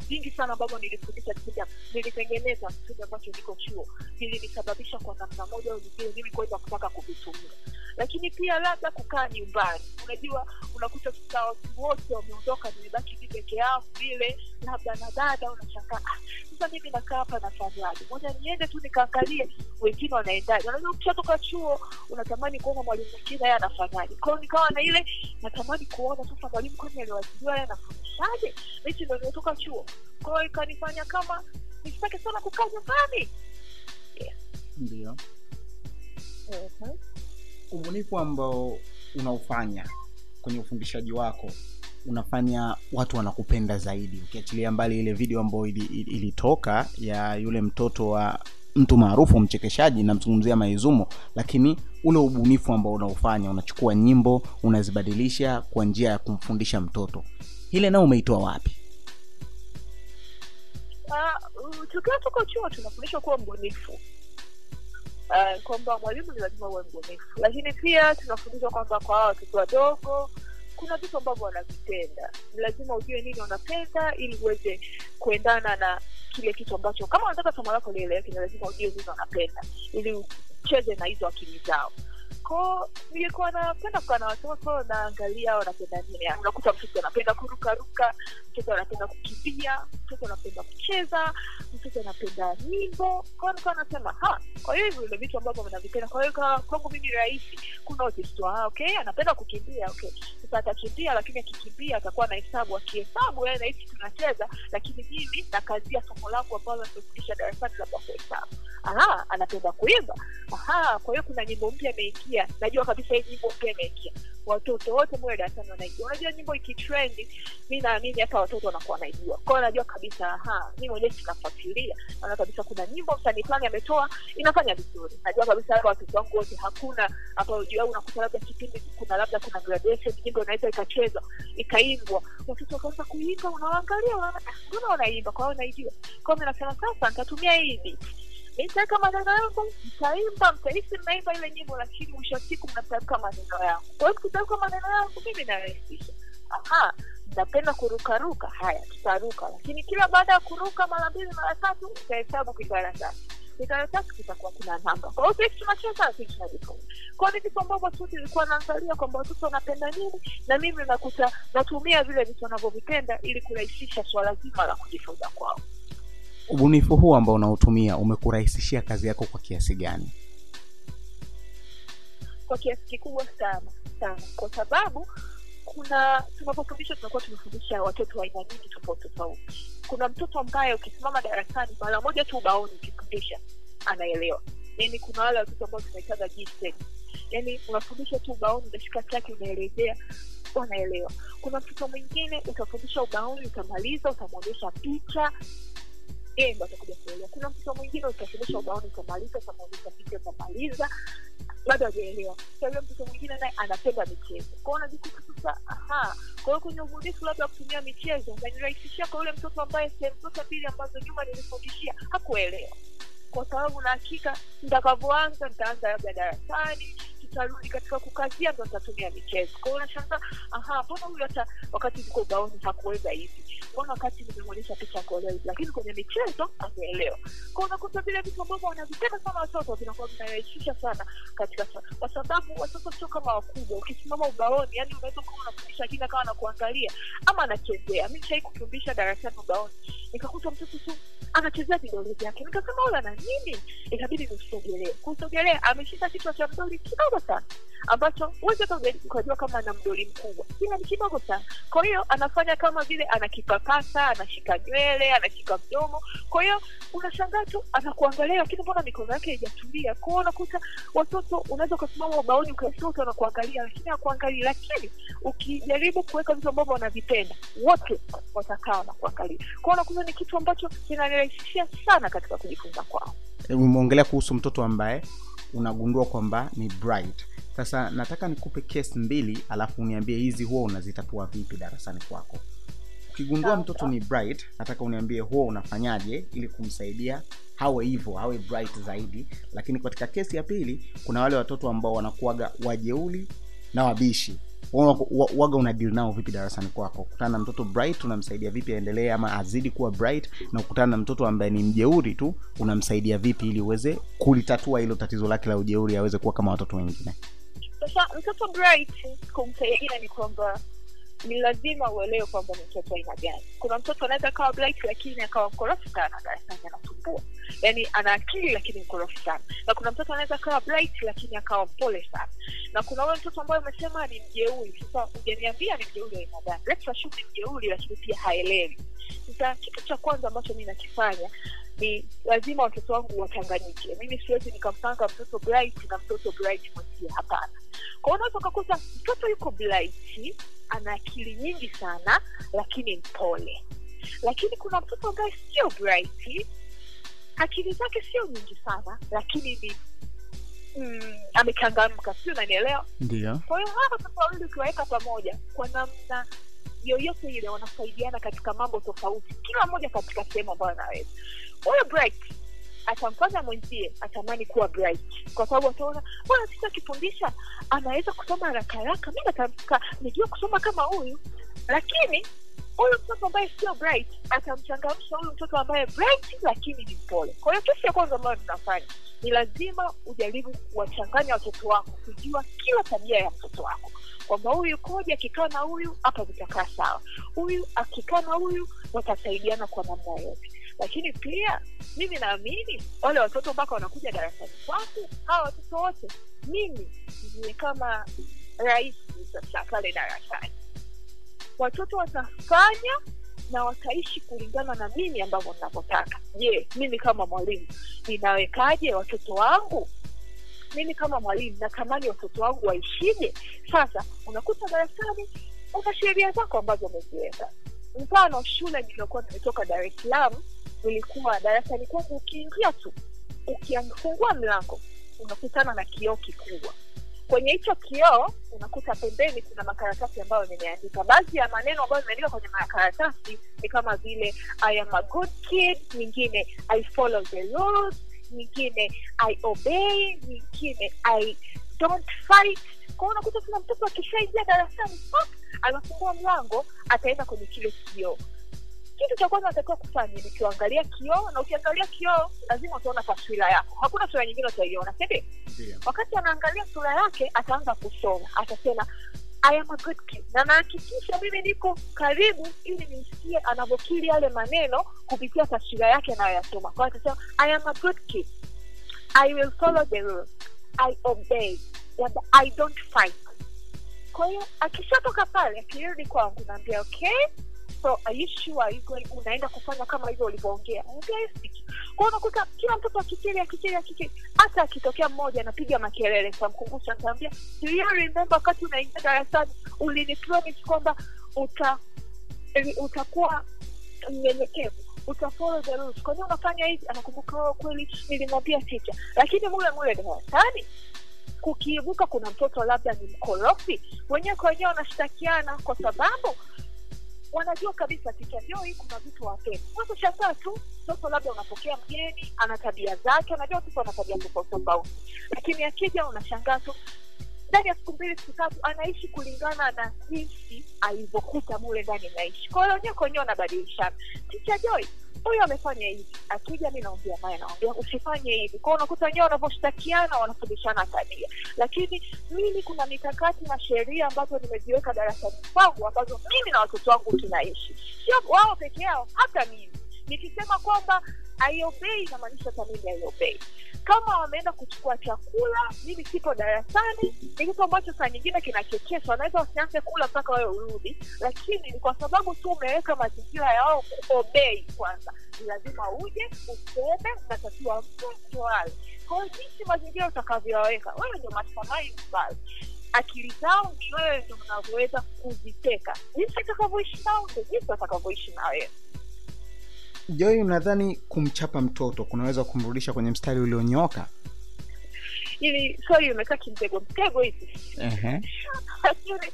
vingi sana ambavyo nilifundisha kipindi nilitengeneza kipindi ambacho niko chuo vilinisababisha kwa namna moja au nyingine mimi kuweza kutaka kuvitumia. Lakini pia labda kukaa nyumbani. Unajua unakuta sasa watu wote wameondoka nimebaki mi peke yangu vile labda na dada unashangaa "Ah, sasa mimi nakaa hapa nafanyaje? Moja niende tu nikaangalie wengine wanaendaje. Unajua ukishatoka chuo unatamani kuona mwalimu mwingine yeye anafanyaje? Kwao nikawa na ile natamani kuona sasa mwalimu kwani aliwajiliwa yeye anafundishaje? Hichi ndo nimetoka chuo. Kwao ikanifanya kama nisitake sana kukaa nyumbani. Ndio. Mhm. ubunifu ambao unaofanya kwenye ufundishaji wako unafanya watu wanakupenda zaidi. Ukiachilia mbali ile video ambayo ili- ili- ilitoka ya yule mtoto wa mtu maarufu mchekeshaji namzungumzia maizumo lakini ule ubunifu ambao unaofanya unachukua nyimbo unazibadilisha kwa njia ya kumfundisha mtoto. Ile nao umeitoa wapi? Uh, tukiwa tuko chuo tunafundishwa kuwa mbunifu. Uh, kwamba mwalimu ni lazima uwe mbunifu. Lakini pia tunafundishwa kwamba kwa watoto wadogo kuna vitu ambavyo wanavipenda lazima ujue nini wanapenda ili uweze kuendana na kile kitu ambacho kama unataka somo lako lieleweke lazima ujue nini wanapenda ili ucheze na hizo akili zao ko nilikuwa napenda kukaa na watoto naangalia wanapenda nini unakuta mtoto anapenda kurukaruka mtoto anapenda kukimbia mtoto anapenda kucheza mtoto anapenda nyimbo. Kwao nikawa nasema ha kwa hiyo hivi vile vitu ambavyo vinavipenda kwa hiyo kwangu mimi rahisi. Kuna otistwa okay anapenda kukimbia okay. Sasa atakimbia lakini akikimbia atakuwa na hesabu. Akihesabu yeye nahisi tunacheza lakini mimi nakazia somo langu ambalo nimefundisha darasani labda kuhesabu. Aha anapenda kuimba. Aha kwa hiyo kuna nyimbo mpya imeingia najua kabisa hii nyimbo mpya imeingia. Watoto wote mwe darasani wanaijua. Unajua nyimbo ikitrendi mi naamini hata watoto wanakuwa wanaijua. Kwao najua kabisa mi mwenyewe sinafuatilia, naona kabisa kuna nyimbo msanii fulani ametoa inafanya vizuri. Najua kabisa hapa watoto wangu wote hakuna ambao juu au unakuta labda kipindi kuna labda kuna graduation nyimbo inaweza ikachezwa ikaimbwa. Watoto wakaanza kuimba unawaangalia unaona, "Ah, mbona wanaimba? Kwa naijua. Kwao mi nasema sasa nitatumia hii beat nitaweka maneno yangu mtaimba mtahisi mnaimba ile nyimbo lakini mwisho wa siku mnatamka maneno yangu kwa hiyo tukitamka maneno yangu mimi narahisisha aha napenda kurukaruka haya tutaruka lakini kila baada ya kuruka mara mbili mara tatu utahesabu kikaratasi kikaratasi kitakuwa kina namba. Kwa hiyo sisi tunacheza lakini tunajifunza kwao ni vitu ambavyo tu nilikuwa naangalia kwamba watoto wanapenda nini na mimi nakuta natumia vile vitu wanavyovipenda ili kurahisisha swala zima la kujifunza kwao ubunifu huu ambao unaotumia umekurahisishia kazi yako kwa kiasi gani? Kwa kiasi kikubwa sana sana. Kwa sababu kuna tunapofundisha tunakuwa tumefundisha watoto wa aina nyingi tofauti tofauti. Kuna mtoto ambaye ukisimama darasani mara moja tu ubaoni ukifundisha anaelewa. Yani kuna wale watoto ambao tunaitaga yani unafundisha tu ubaoni utashika chake unaelezea wanaelewa. Kuna mtoto mwingine utafundisha ubaoni utamaliza utamwonyesha picha yeye ndo atakuja kuelewa kuna mtoto mwingine utafundisha ubaoni utamaliza utamwonyesha picha utamaliza bado hajaelewa. Kwa hiyo mtoto mwingine naye anapenda michezo. Kwao unajikuta sasa aha kwa hiyo kwenye ubunifu labda wa kutumia michezo umenirahisishia kwa yule mtoto ambaye sehemu zote mbili ambazo nyuma nilifundishia hakuelewa kwa sababu na hakika nitakavyoanza nitaanza labda darasani tutarudi katika kukazia ndo nitatumia michezo. Kwao unashangaa aha mbona huyu hata wakati niko ubaoni hakuweza hivi? Mbona wakati nimemwonyesha picha akuelewa hivi? Lakini kwenye michezo ameelewa. Kwao unakuta vile vitu ambavyo wanavipenda sana watoto vinakuwa vinarahisisha sana katika kwa sababu watoto sio kama wakubwa. Ukisimama ubaoni yani unaweza kuwa unafundisha lakini akawa anakuangalia ama anachezea. Mi shai kufundisha darasani ubaoni nikakuta mtoto tu anachezea vidole vyake. Nikasema ule ana nini? Ikabidi nimsogelee kusogelea ameshika kichwa cha mdoli kidogo sana ambacho uja- ukajua kama ana mdoli mkubwa. Ila ni kidogo sana. Kwa hiyo anafanya kama vile anakipapasa anashika nywele anashika mdomo. Kwa hiyo unashangaa tu anakuangalia lakini mbona mikono yake haijatulia? Kwao unakuta watoto unaweza ukasimama ubaoni ukaisia wote wanakuangalia lakini hakuangalii. Lakini ukijaribu kuweka vitu ambavyo wanavipenda wote watakaa wanakuangalia. Kwao unakuta ni kitu ambacho kinanirahisishia sana katika kujifunza kwao umeongelea kuhusu mtoto ambaye unagundua kwamba ni bright. Sasa nataka nikupe case mbili alafu uniambie hizi huwa unazitatua vipi darasani kwako. Ukigundua mtoto ni bright nataka uniambie huwa unafanyaje ili kumsaidia hawe hivyo awe bright zaidi. Lakini katika kesi ya pili kuna wale watoto ambao wanakuwaga wajeuli na wabishi. Wa- wa- waga una deal nao vipi darasani kwako? Kutana na mtoto bright unamsaidia vipi aendelee ama azidi kuwa bright? Na kukutana na mtoto ambaye ni mjeuri tu unamsaidia vipi ili uweze kulitatua hilo tatizo lake la ujeuri aweze kuwa kama watoto wengine? Sasa mtoto bright kumsaidia ni kwamba ni lazima uelewe kwamba mtoto aina gani. Kuna mtoto anaweza akawa blight lakini akawa mkorofu sana darasani anasumbua yani ana akili lakini mkorofu sana. Na kuna mtoto anaweza akawa blight lakini akawa mpole sana. Na kuna ule mtoto ambaye umesema ni mjeuri. Sasa ujaniambia ni mjeuri aina gani let's assume ni mjeuri lakini pia haelewi. Sasa kitu cha kwanza ambacho mi nakifanya ni lazima watoto wangu wachanganyike mimi siwezi nikampanga mtoto bright na mtoto bright mwenzie hapana. Kwa unaweza ukakuta mtoto yuko bright ana akili nyingi sana lakini mpole. Lakini kuna mtoto ambaye sio bright akili zake sio nyingi sana lakini ni mm, amechangamka. Sio nanielewa ndio. Kwa hiyo hawa watoto wawili ukiwaweka pamoja kwa namna yoyote ile wanasaidiana katika mambo tofauti kila mmoja katika sehemu ambayo anaweza huyo bright. Atamfanya mwenzie atamani kuwa bright. Kwa sababu ataona bwana sisi akifundisha anaweza kusoma haraka haraka mi natamka nijua kusoma kama huyu. Lakini huyu mtoto ambaye sio bright atamchangamsha huyu mtoto ambaye bright lakini ni mpole. Kwa hiyo kesi ya kwanza ambayo tunafanya ni lazima ujaribu kuwachanganya watoto wako kujua kila tabia ya mtoto wako. Kwamba huyu yukoje akikaa na huyu hapa vitakaa sawa. Huyu akikaa na huyu watasaidiana kwa namna yote lakini pia mimi naamini wale watoto mpaka wanakuja darasani kwangu hawa watoto wote mimi niwe kama rais sasa pale darasani. Watoto watafanya na wataishi kulingana na mimi ambavyo ninavyotaka. Je mimi kama mwalimu ninawekaje watoto wangu? Mimi kama mwalimu natamani watoto wangu waishije sasa unakuta darasani una sheria zako ambazo umeziweka. Mfano shule niliyokuwa nimetoka dar salaam nilikuwa darasani kwangu ukiingia tu. Ukifungua mlango unakutana na kioo kikubwa. Kwenye hicho kioo unakuta pembeni kuna makaratasi ambayo nimeandika. Baadhi ya maneno ambayo nimeandika kwenye makaratasi ni kama vile i am a good kid nyingine i follow the rules nyingine i obey nyingine i don't fight. Kwao unakuta kuna mtoto akishaingia darasani anafungua mlango ataenda kwenye kile kioo kitu cha kwanza natakiwa kufanya ni kuangalia kioo na ukiangalia kioo lazima utaona taswira yako. Hakuna sura nyingine utaiona sindio wakati anaangalia sura yake ataanza kusoma. Atasema I am a good kid. Na nahakikisha mimi niko karibu ili nisikie anavyokili yale maneno kupitia taswira yake anayoyasoma. Kwa atasema I am a good kid. I will follow the rules. I obey. I don't fight. Kwa hiyo akishatoka pale akirudi kwangu naambia okay so are you sure are you going, unaenda kufanya kama hivyo ulivyoongea. Unakuta kila mtoto akikiri akikiri akikiri hata akitokea mmoja anapiga makelele tamkumbusha ntaambia remember wakati unaingia darasani ulinipromise kwamba uta utakuwa mnyenyekevu utafollow the rules. Kwa nini unafanya hivi? Anakumbuka oh, kweli nilimwambia ticha lakini mule mule darasani kukiibuka kuna mtoto labda ni mkorofi wenyewe kwa wenyewe wanashtakiana kwa sababu wanajua kabisa ticha hii kuna vitu wapendi wanashangaa tu mtoto labda unapokea mgeni ana tabia zake unajua watoto ana tabia tofauti tofauti. Lakini akija unashangaa tu ndani ya siku mbili siku tatu anaishi kulingana na jinsi alivyokuta mule ndani naishi kwa hiyo wenyewe kwa wanabadilishana. Ticha joy huyu amefanya hivi. Akija mi naombia naye naombia usifanye hivi. Kwao unakuta wenyewe wanavyoshtakiana wanafundishana tabia. Lakini mimi kuna mikakati na sheria ambazo nimeziweka darasani kwangu ambazo mimi na watoto wangu tunaishi. Sio wao peke yao hata mimi. Nikisema kwamba aiobei inamaanisha hata mimi aiobei kama wameenda kuchukua chakula mimi sipo darasani ni kitu ambacho saa nyingine kinachekeshwa wanaweza wasianze kula mpaka wawe urudi lakini ni kwa sababu tu umeweka mazingira ya wao kuobei kwanza ni lazima uje useme unatakiwa mtu wale kwao jinsi mazingira utakavyowaweka wewe ndio mastermind pale akili zao ni wewe ndo unavyoweza kuziteka. Jinsi atakavyoishi nao ndo jinsi watakavyoishi na wewe joi unadhani kumchapa mtoto kunaweza kumrudisha kwenye mstari ulionyooka? Ili sori umekaa kimtego mtego hivi? Lakini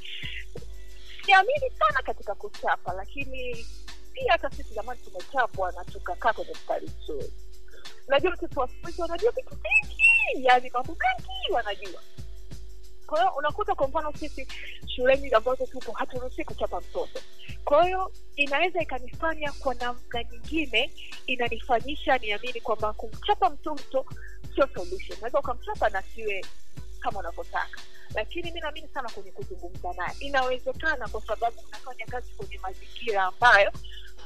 siamini sana katika kuchapa lakini pia hata sisi zamani tumechapwa na tukakaa kwenye mstari mzuri. Unajua mtoto wa siku hizi wanajua vitu vingi yani mambo mengi wanajua kwa hiyo unakuta kwa mfano sisi shuleni ambazo tupo haturuhusi kuchapa mtoto. Kwa hiyo inaweza ikanifanya kwa namna nyingine inanifanyisha niamini kwamba kumchapa mtoto sio solution. Unaweza ukamchapa na siwe kama unavyotaka. Lakini mi naamini sana kwenye kuzungumza naye. Inawezekana kwa sababu unafanya kazi kwenye mazingira ambayo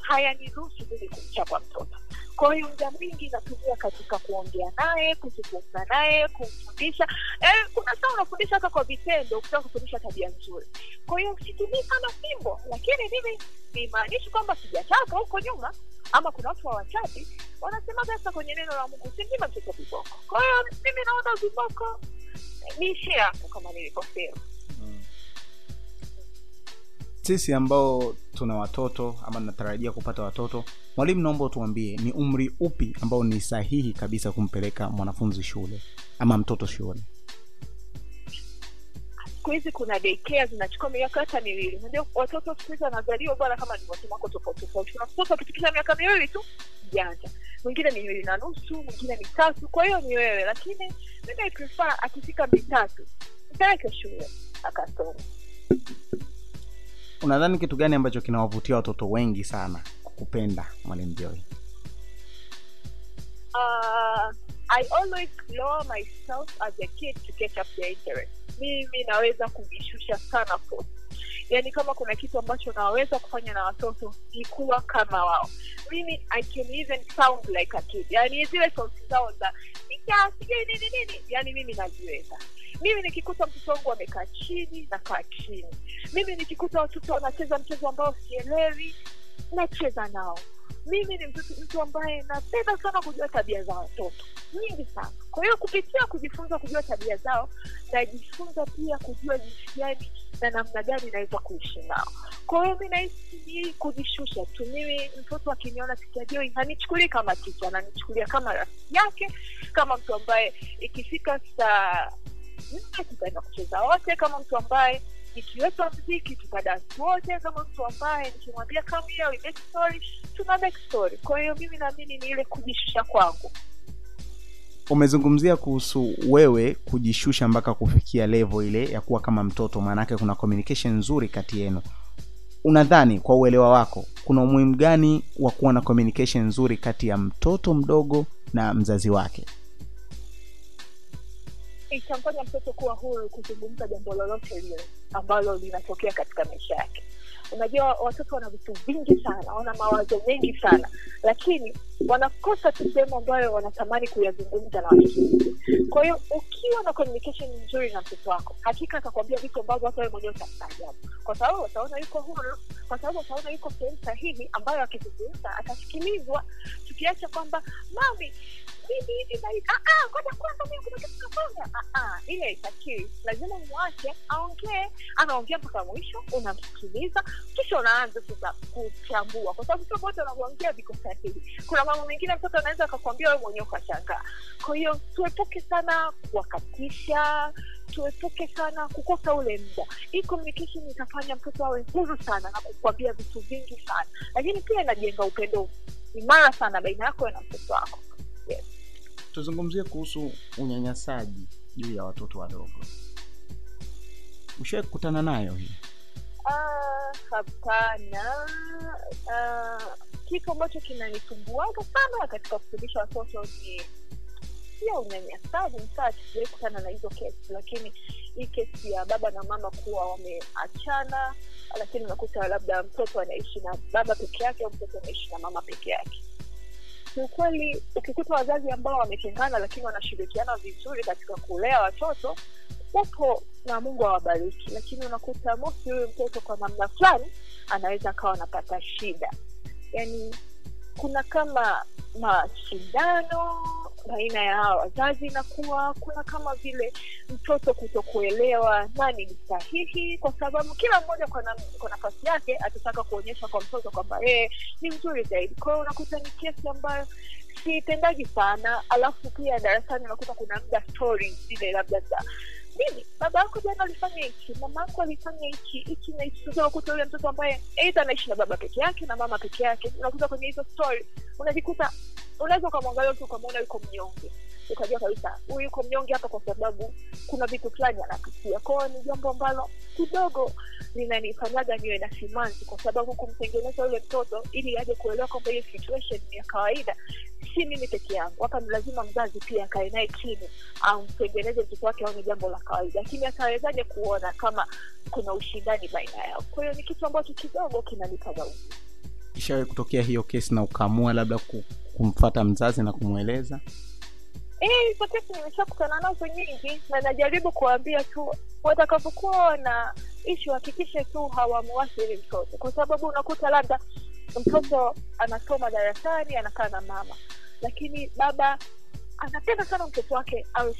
hayaniruhusu mimi kumchapa mtoto kwa hiyo muda mwingi natumia katika kuongea naye kuzungumza naye kumfundisha. Eh, kuna saa unafundisha hata kwa vitendo ukitaka kufundisha tabia nzuri. Kwa hiyo situmii sana fimbo lakini mimi nimaanishi kwamba sijataka huko nyuma ama kuna watu hawachapi wanasema sasa kwenye neno la mungu simnyime mtoto viboko. Kwa hiyo mimi naona viboko niishie hapo kama nilivyosema sisi ambao tuna watoto ama tunatarajia kupata watoto mwalimu naomba utuambie ni umri upi ambao ni sahihi kabisa kumpeleka mwanafunzi shule ama mtoto shule? Siku hizi kuna dekea zinachukua miaka hata miwili. Unajua watoto siku hizi wanazaliwa bwana kama nilivyosema wako tofauti tofauti. Kuna mtoto miaka miwili tu janja. Mwingine ni miwili na nusu mwingine mitatu kwa hiyo ni wewe lakini mimi prefer akifika mitatu mpeleke shule akasoma unadhani kitu gani ambacho kinawavutia watoto wengi sana kupenda mwalimu joy uh, I always lower myself as a kid to catch up their interest. Mimi naweza kujishusha sana force. Yaani kama kuna kitu ambacho naweza kufanya na watoto ni kuwa kama wao. Mimi I can even sound like a kid. yani zile sauti zao za "Ika, sijui nini nini, yani mimi naziweza. Mimi nikikuta mtoto wangu amekaa chini nakaa chini. Mimi nikikuta watoto wanacheza mchezo ambao sielewi nacheza nao mimi ni mtu, mtu ambaye napenda sana kujua tabia za watoto. Nyingi sana. Kwa hiyo kupitia kujifunza kujua tabia zao najifunza pia kujua jinsi gani na namna gani naweza kuishi nao. Kwa hiyo mi nahisi hii kujishusha tu. Mimi mtoto akiniona tikajoi hanichukulii kama ticha ananichukulia kama rafiki yake kama mtu ambaye ikifika saa nne tutaenda kucheza wote kama mtu ambaye nikiweka mziki tutadansi wote kama mtu ambaye nikimwambia come story tuna make story. Kwa hiyo mimi naamini ni ile kujishusha kwangu. Umezungumzia kuhusu wewe kujishusha mpaka kufikia levo ile ya kuwa kama mtoto maanake kuna communication nzuri kati yenu. Unadhani kwa uelewa wako kuna umuhimu gani wa kuwa na communication nzuri kati ya mtoto mdogo na mzazi wake itamfanya mtoto kuwa huru kuzungumza jambo lolote lile ambalo linatokea katika maisha yake. Unajua watoto wana vitu vingi sana wana mawazo mengi sana lakini wanakosa tu sehemu ambayo wanatamani kuyazungumza na watoto. Kwa hiyo ukiwa na communication nzuri na mtoto wako hakika atakwambia vitu ambavyo hata wewe mwenyewe utastaajabu. Kwa sababu wataona yuko huru kwa sababu wataona yuko sehemu sahihi ambayo akizungumza atasikilizwa tukiacha kwamba mami hivi hivi Ah, ah, ngoja kwanza mimi kuna kitu nafanya Ah, ile haitakiwi lazima mwache aongee. Anaongea mpaka mwisho unamsikiliza. Kisha unaanza sasa kuchambua. Kwa sababu sio wote wanavyoongea viko sahihi. Kuna mambo mengine mtoto anaweza akakwambia wewe mwenyewe ukashangaa. Kwa hiyo tuepuke sana kuwakatisha tuepuke sana kukosa ule muda. Hii itafanya mtoto awe huru sana na kukwambia vitu vingi sana. Lakini pia inajenga upendo imara sana baina yako na mtoto wako tuzungumzie kuhusu unyanyasaji juu ya watoto wadogo. Ushawai kukutana nayo hii? Uh, hapana. Uh, kitu ambacho kinanisumbuaga sana katika kufundisha watoto ni sio unyanyasaji. Msaa kutana na hizo kesi lakini hii kesi ya baba na mama kuwa wameachana lakini unakuta labda mtoto anaishi na baba peke yake au mtoto anaishi na mama peke yake kiukweli ukikuta wazazi ambao wametengana lakini wanashirikiana vizuri katika kulea watoto wapo na mungu awabariki. Lakini unakuta mosi huyu mtoto kwa namna fulani anaweza akawa anapata shida. Yaani kuna kama mashindano baina ya hawa wazazi inakuwa kuna kama vile mtoto kutokuelewa nani ni sahihi kwa sababu kila mmoja kwa nafasi yake atataka kuonyesha kwa mtoto kwamba yeye ni mzuri zaidi. Kwa unakuta ni kesi ambayo siitendaji sana alafu pia darasani unakuta kuna muda stori zile labda za nini baba yako jana alifanya hichi mama yako alifanya hichi hichi na hichi sasa unakuta yule mtoto ambaye eidha anaishi na baba peke yake na mama peke yake unakuta kwenye hizo story unajikuta unaweza ukamwangalia mtu ukamwona yuko mnyonge. Ukajua kabisa huyu yuko mnyonge hapa kwa sababu kuna vitu fulani anapitia. Kwao ni jambo ambalo kidogo linanifanyaga niwe na simanzi kwa sababu kumtengeneza yule mtoto ili aje kuelewa kwamba hiyo situation ni ya kawaida si mimi peke yangu. Hapa ni lazima mzazi pia akae naye chini amtengeneze mtoto wake aone jambo la kawaida. Lakini atawezaje kuona kama kuna ushindani baina yao? Kwa hiyo ni kitu ambacho kidogo kinanipa gauzi ishawahi kutokea hiyo kesi na ukaamua labda kumfata mzazi na kumweleza? Hizo kesi nimeshakutana nazo nyingi na najaribu kuwaambia tu watakavokuwa wana ishi hakikishe tu hawamuwasi mtoto. Kwa sababu unakuta labda mtoto anasoma darasani anakaa na mama. Lakini baba anapenda sana mtoto wake awe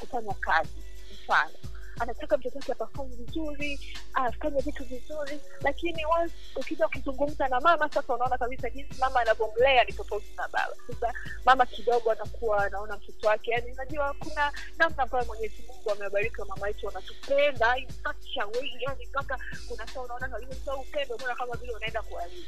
kufanya kazi mfano anataka mtoto wake apafomu vizuri afanye vitu vizuri. Lakini ukija ukizungumza na mama sasa unaona kabisa jinsi mama anavyomlea ni tofauti na baba. Sasa mama kidogo anakuwa anaona mtoto wake. Yani unajua kuna namna ambayo mwenyezi mungu amewabariki mama yetu wanatupenda yani mpaka kuna saa unaona kabisa upendo mbona kama vile unaenda kuharibu?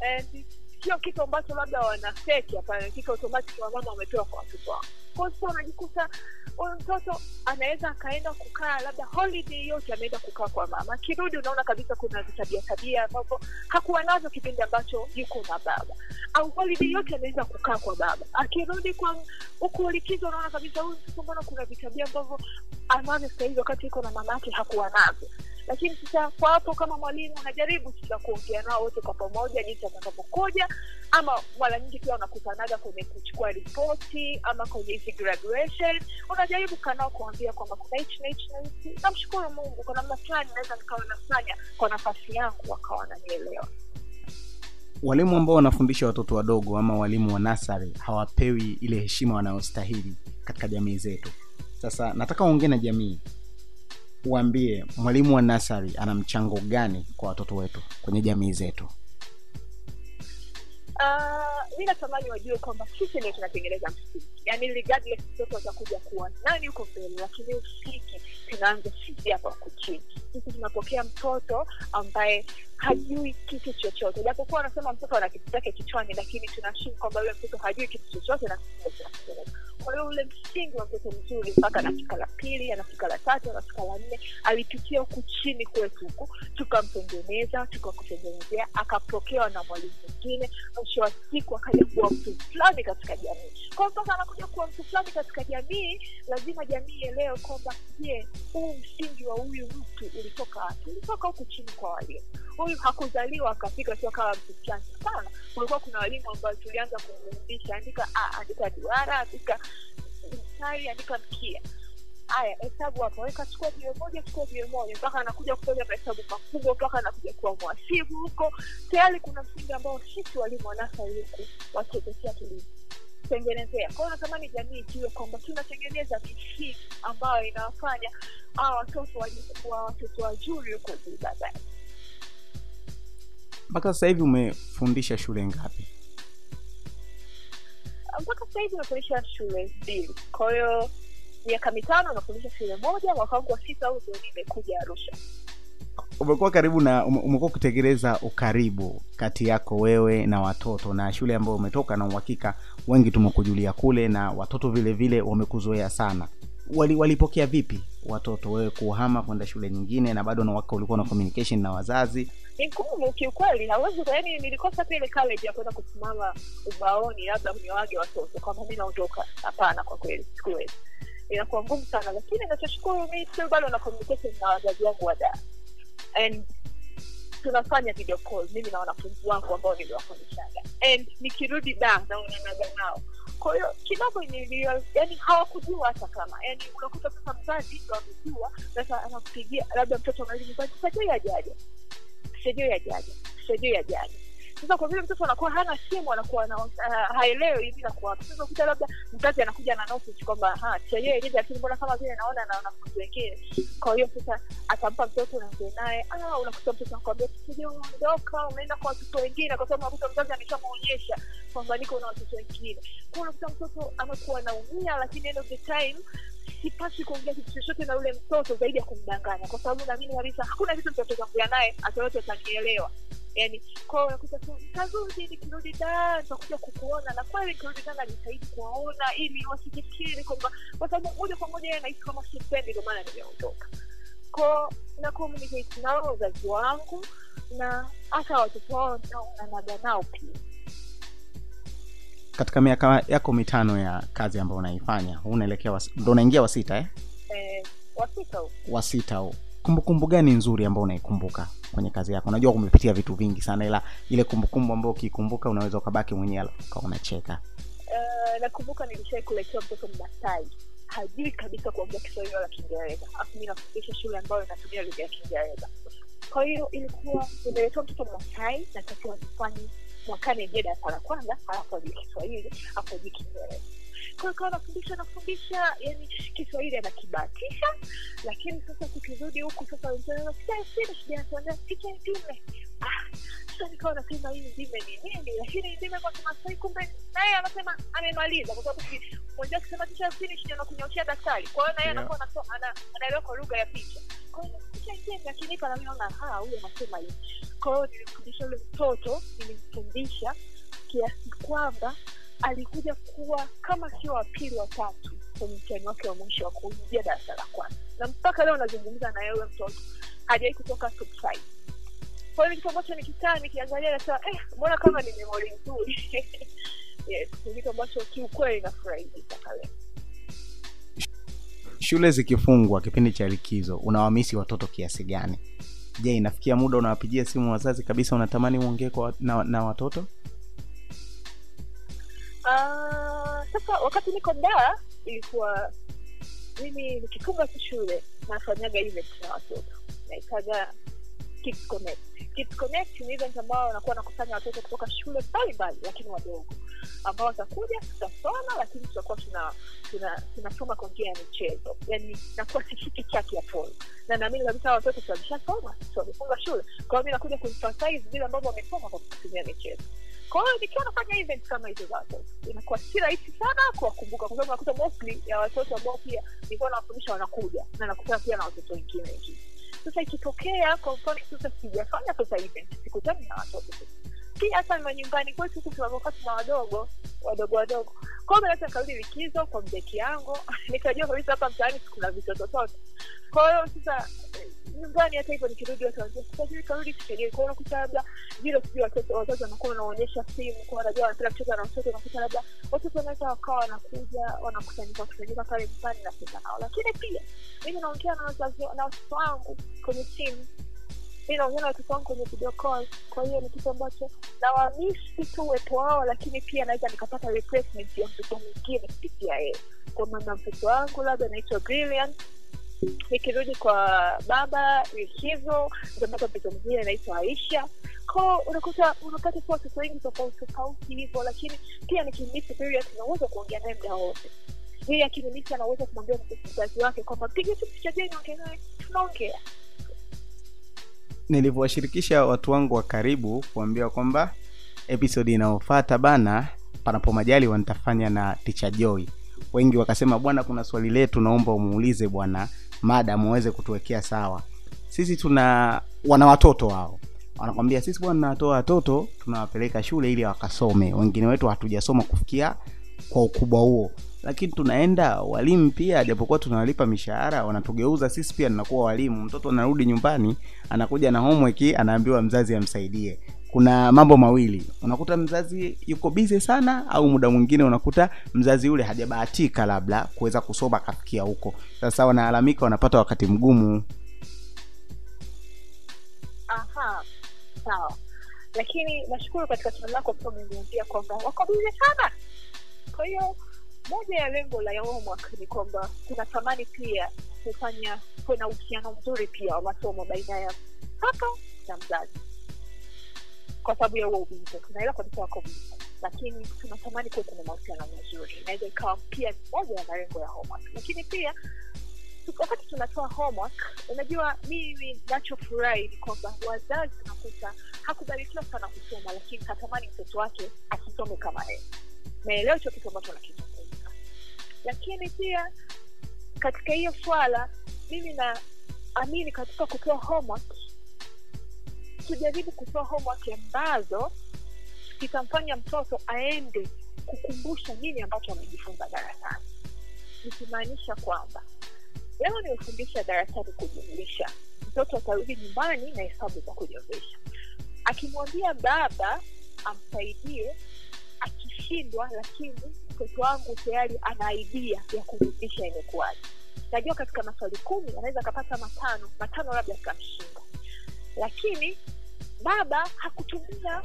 And sio kitu ambacho labda wanafeki hapana kitu automatic wamama wamepewa kwa watoto wao. Sasa unajikuta huyu mtoto anaweza akaenda kukaa labda holiday yote ameenda kukaa kwa mama. Akirudi unaona kabisa kuna vitabia tabia ambavyo hakuwa nazo kipindi ambacho yuko na baba. Au holiday yote ameweza kukaa kwa baba. Akirudi kwa huku likizo unaona kabisa huyu mtoto mbona kuna vitabia ambavyo anavyo sahizi wakati iko na mama yake hakuwa navyo lakini sasa kwa hapo kama mwalimu unajaribu sasa kuongea nao wote kwa pamoja jinsi atakapokuja, ama mara nyingi pia unakutanaga kwenye kuchukua ripoti ama kwenye hizi graduation. Unajaribu kanao kuambia kwamba kuna hichi na hichi na hichi. Namshukuru mungu kwa namna fulani naweza nikawa nafanya kwa nafasi yangu wakawa wananielewa. Walimu ambao wanafundisha watoto wadogo ama walimu wa nasari hawapewi ile heshima wanayostahili katika jamii zetu. Sasa nataka uongee na jamii uambie mwalimu wa nasari ana mchango gani kwa watoto wetu kwenye jamii zetu? Uh, natamani wajue kwamba sisi ndio tunatengeneza msingi. Yani regardless mtoto atakuja kuwa nani huko mbele lakini msingi tunaanza sisi hapa huku sisi tunapokea mtoto ambaye hajui kitu chochote. Japokuwa wanasema mtoto ana kitu chake kichwani lakini tunashimu kwamba yule mtoto hajui kitu chochote na kwa hiyo ule msingi wa mtoto mzuri mpaka anafika la pili anafika la tatu anafika la nne alipitia huku chini kwetu huku tukamtengeneza tukakutengenezea akapokewa na mwalimu mwingine mwisho wa siku akaja kuwa mtu fulani katika jamii. Kwa mpaka anakuja kuwa mtu fulani katika jamii lazima jamii ielewe kwamba je huu msingi wa huyu mtu ulitoka wapi? Ulitoka huku chini kwa walimu. Huyu hakuzaliwa akafika tu akawa mtu sana kulikuwa kuna walimu ambao tulianza kumfundisha andika a andika duara andika mstari andika mkia. Haya hesabu hapo. Weka chukua jiwe moja chukua jiwe moja. Mpaka anakuja kufanya mahesabu makubwa mpaka anakuja kuwa mwasibu huko. Tayari kuna msingi ambao sisi walimu wanasari huku wachekechea tulitengenezea kwao natamani jamii ijue kwamba tunatengeneza mishii ambayo inawafanya hawa watoto waje kuwa watoto wazuri huko juu baadaye mpaka sasa hivi umefundisha shule ngapi? Mpaka sasa hivi nafundisha shule mbili. Kwa hiyo miaka mitano nafundisha shule moja mwaka wangu wa sita huu ndio nimekuja arusha umekuwa karibu na umekuwa ukitekeleza ukaribu kati yako wewe na watoto na shule ambayo umetoka na uhakika wengi tumekujulia kule na watoto vile vile wamekuzoea sana. Wali, walipokea vipi watoto wewe kuhama kwenda shule nyingine na bado nawaka ulikuwa na communication na wazazi? Ni ngumu kiukweli hawezi yani nilikosa pia ile college ya kwenda kusimama ubaoni labda mniwage watoto kwamba mi naondoka. Hapana kwa kweli sikuwezi. Inakuwa ngumu sana lakini nachoshukuru mi bado na communication na wazazi wangu wa and tunafanya video call mimi na wanafunzi wangu ambao niliwafundishaga. And nikirudi da naonanaga nao. Kwa kidogo yani hawakujua hata kama. Yani unakuta sasa mzazi ndo amejua sasa anakupigia labda mtoto anarudi nyumbani sajoi ajaja sijui ajaja sijui ajaja sasa kwa vile mtoto anakuwa hana simu anakuwa na, uh, haelewi hivi na kwa sasa ukuta labda mzazi anakuja na notice kwamba ha yeye yeye, lakini mbona kama vile naona na wanafunzi wengine? Kwa hiyo sasa atampa mtoto naongee naye ah unakuta mtoto anakuambia sije umeondoka umeenda kwa watoto wengine kwa sababu unakuta mzazi ameshamuonyesha kwamba niko na watoto wengine. Kwa unakuta mtoto amekuwa naumia lakini end of the time sipasi kuongea kitu chochote na yule mtoto zaidi ya kumdanganya. Kwa sababu naamini kabisa hakuna kitu nitatokaongea naye yote atanielewa. Yani kwao unakuta tu kazuri nikirudi daa nitakuja kukuona. Na kweli nikirudi daa najitahidi kuwaona ili wasifikiri kwamba kwa sababu moja kwa moja anahisi kama sipendi ndio maana nimeondoka. Ko na communicate nao wazazi wangu na hata watoto wao naonanaga nao pia katika miaka yako mitano ya kazi ambayo unaifanya unaelekea ndo unaingia wasita eh? eh, wasita huu kumbukumbu gani nzuri ambayo unaikumbuka kwenye kazi yako? Unajua umepitia vitu vingi sana ila ile kumbukumbu ambayo ukiikumbuka unaweza ukabaki mwenyewe ukawa unacheka. Uh, nakumbuka nilishai kuletewa mtoto mmasai hajui kabisa kuongea kiswahili wala kiingereza. Afu mi nafundisha shule ambayo inatumia lugha ya kiingereza. Kwa hiyo ilikuwa nimeletewa mtoto masai natakiwa nifanye mwakani ingie darasa la kwanza halafu ajue kiswahili afu ajue kiingereza. Kwa kawa anafundisha anafundisha yani kiswahili anakibatisha lakini sasa tukirudi huku sasa picha ndime ah, sasa nikawa nasema hii ndime ni nini? Lakini ndime kwa kimasai kumbe naye anasema amemaliza kwa sababu mwenzia akisema ticha finish ndio nakunyoshea daktari kwa hiyo naye anakuwa anaelewa kwa lugha ya picha. Kwa hiyo picha ndime akinipa nami naona ha huyu anasema hivi kwa hiyo nilimfundisha yule mtoto nilimfundisha kiasi kwamba alikuja kuwa kama sio wa pili wa kwenye mtihani wake wa mwisho wa kuingia darasa la kwanza. Na mpaka leo nazungumza na yeye mtoto hajawai kutoka top kwa hiyo ni kitu ambacho nikikaa nikiangalia nasema eh, mbona kama ni memori nzuri. Ni kitu ambacho kiukweli nafurahi mpaka leo. Shule zikifungwa kipindi cha likizo unawamisi watoto kiasi gani je inafikia muda unawapigia simu wazazi kabisa unatamani uongee na, na watoto? Uh, sasa wakati niko daa ilikuwa mimi nikifunga tu shule nafanyaga event na watoto. Naitaga Kids Connect. Kids Connect ni event ambao wanakuwa wanakusanya watoto kutoka shule mbalimbali lakini wadogo. Ambao watakuja tutasoma lakini tutakuwa tuna tuna tunasoma kwa njia ya michezo. Yani nakuwa sishiki chaki ya polo na naamini kabisa watoto wameshasoma wamefunga shule. Kwa mi nakuja kuemphasize vile ambavyo wamesoma kwa kutumia michezo. Kwa nikiwa nafanya event kama hizo za watoto inakuwa si rahisi sana kuwakumbuka kwa sababu nakuta mostly ya watoto ambao pia nilikuwa nawafundisha wanakuja na nakutana pia na watoto wengine wengine sasa ikitokea kwa mfano sasa sijafanya sasa event sikutani na watoto sasa pia hata manyumbani kwetu huku tunavyokaa tuna wadogo wadogo wadogo. Kwao naweza nikarudi likizo kwa mdeki yangu. Nikajua kabisa hapa mtaani kuna vitotototo kwa sasa nyumbani hata hivyo nikirudi watu wanajua sasa hivi karudi kusaidia kwa hiyo unakuta labda vile sijui watoto wanakuwa wanaonyesha simu kwa wanajua wanapenda kucheza na watoto unakuta labda watoto wanaweza wakawa wanakuja wanakusanyika kusanyika pale nyumbani nacheza nao. Lakini pia mimi naongea na watoto wangu kwenye simu mi naongea na watoto wangu kwenye video call. Kwa hiyo ni kitu ambacho nawamisi tu uwepo wao lakini pia naweza nikapata replacement ya mtoto mwingine kupitia yeye. Kwa maana mtoto wangu labda anaitwa brilliant. Nikirudi kwa baba likizo nitapata mtoto mwingine anaitwa aisha. Ko unakuta unapata tu watoto wengi tofauti tofauti hivyo lakini pia nikimisi period naweza kuongea naye mda wote. Yeye akinimisi anaweza kumwambia mzazi wake kwamba piga tu picha jeni ongenaye tunaongea nilivyowashirikisha watu wangu wa karibu kuambia kwamba episodi inayofata bana panapo majali wantafanya na ticha joy. Wengi wakasema bwana kuna swali letu naomba umuulize bwana madam aweze kutuwekea sawa. Sisi tuna wana watoto wao wanakwambia sisi bwana tunatoa watoto tunawapeleka shule ili wakasome. Wengine wetu hatujasoma kufikia kwa ukubwa huo lakini tunaenda walimu pia japokuwa tunawalipa mishahara wanatugeuza sisi pia tunakuwa walimu. Mtoto anarudi nyumbani anakuja na homework anaambiwa mzazi amsaidie. Kuna mambo mawili. Unakuta mzazi yuko bize sana au muda mwingine unakuta mzazi yule hajabahatika labda kuweza kusoma akafikia huko. Sasa wanaalamika wanapata wakati mgumu. Aha lakini nashukuru katika lako kwamba wako bize sana. Kwa hiyo moja ya lengo la homework ni kwamba tunatamani pia kufanya kuwe uhusiano mzuri pia wa masomo baina ya mtoto na mzazi. Kwa sababu ya huo ubize tunaelewa kabisa wako bize lakini tunatamani kuwe kuna mahusiano mazuri. Inaweza ikawa pia moja ya malengo ya homework lakini pia wakati tunatoa homework unajua mimi nachofurahi ni kwamba wazazi unakuta hakubarikiwa sana kusoma lakini hatamani mtoto wake asisome kama yeye. Naelewa hicho kitu ambacho nakizungumza lakini pia katika hiyo swala mimi naamini katika kutoa homework tujaribu kutoa homework ambazo kitamfanya mtoto aende kukumbusha nini ambacho amejifunza darasani. Nikimaanisha kwamba leo nimefundisha darasani kujumlisha. Mtoto atarudi nyumbani na hesabu za kujumlisha. Akimwambia baba amsaidie akishindwa lakini mtoto wangu tayari ana idea ya kurudisha imekuwaji najua katika maswali kumi anaweza akapata matano matano labda akamshinda. Lakini baba hakutumia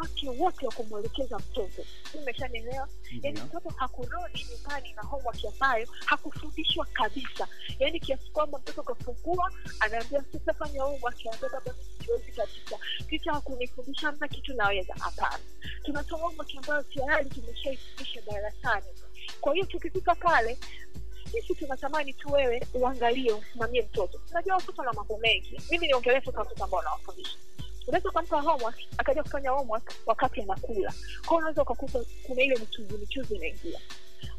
wake wote wa kumwelekeza mtoto. Umeshanielewa yaani mtoto hakurudi nyumbani na homework ambayo hakufundishwa kabisa. Yaani kiasi kwamba mtoto kafungua anaambia sitafanya homework anaambia baba siwezi kabisa. Ticha hakunifundisha mna kitu naweza. Hapana. Tunatoa homework ambayo tayari tumeshaifundisha darasani. Kwa hiyo tukifika pale sisi tunatamani tu wewe uangalie usimamie mtoto. Unajua watoto na mambo mengi. Mimi niongelee tu kwa watoto ambao nawafundisha unaweza ukampa homework akaja kufanya wakati anakula. Kwao unaweza ukakuta kuna ile michuzi michuzi inaingia.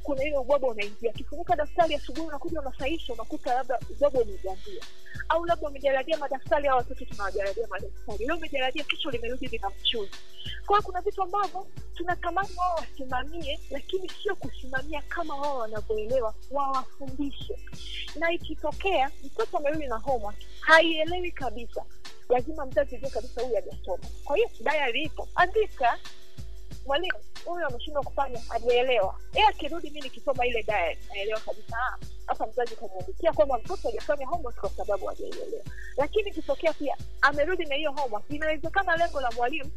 Kuna ile ubwabwa unaingia. Kifunika daftari asubuhi unakuja unasaisha unakuta labda ubwabwa umejambia au labda umejaradia madaftari au watoto tunawajaradia madaftari. Leo umejaradia kesho limerudi lina mchuzi. Kwao kuna vitu ambavyo tunatamani wao wasimamie lakini sio kusimamia kama wao wanavyoelewa. Wawafundishe. Na ikitokea mtoto amerudi na homework haielewi kabisa lazima mzazi ujue kabisa huyu hajasoma. Kwa hiyo dayari ipo. Andika. Mwalimu huyu ameshindwa kufanya hajaelewa e akirudi mi nikisoma ile dayari naelewa kabisa "Ah, hapa mzazi kamwandikia kwamba mtoto hajafanya homework kwa sababu hajaielewa. Lakini kitokea pia amerudi na hiyo homework inawezekana lengo la mwalimu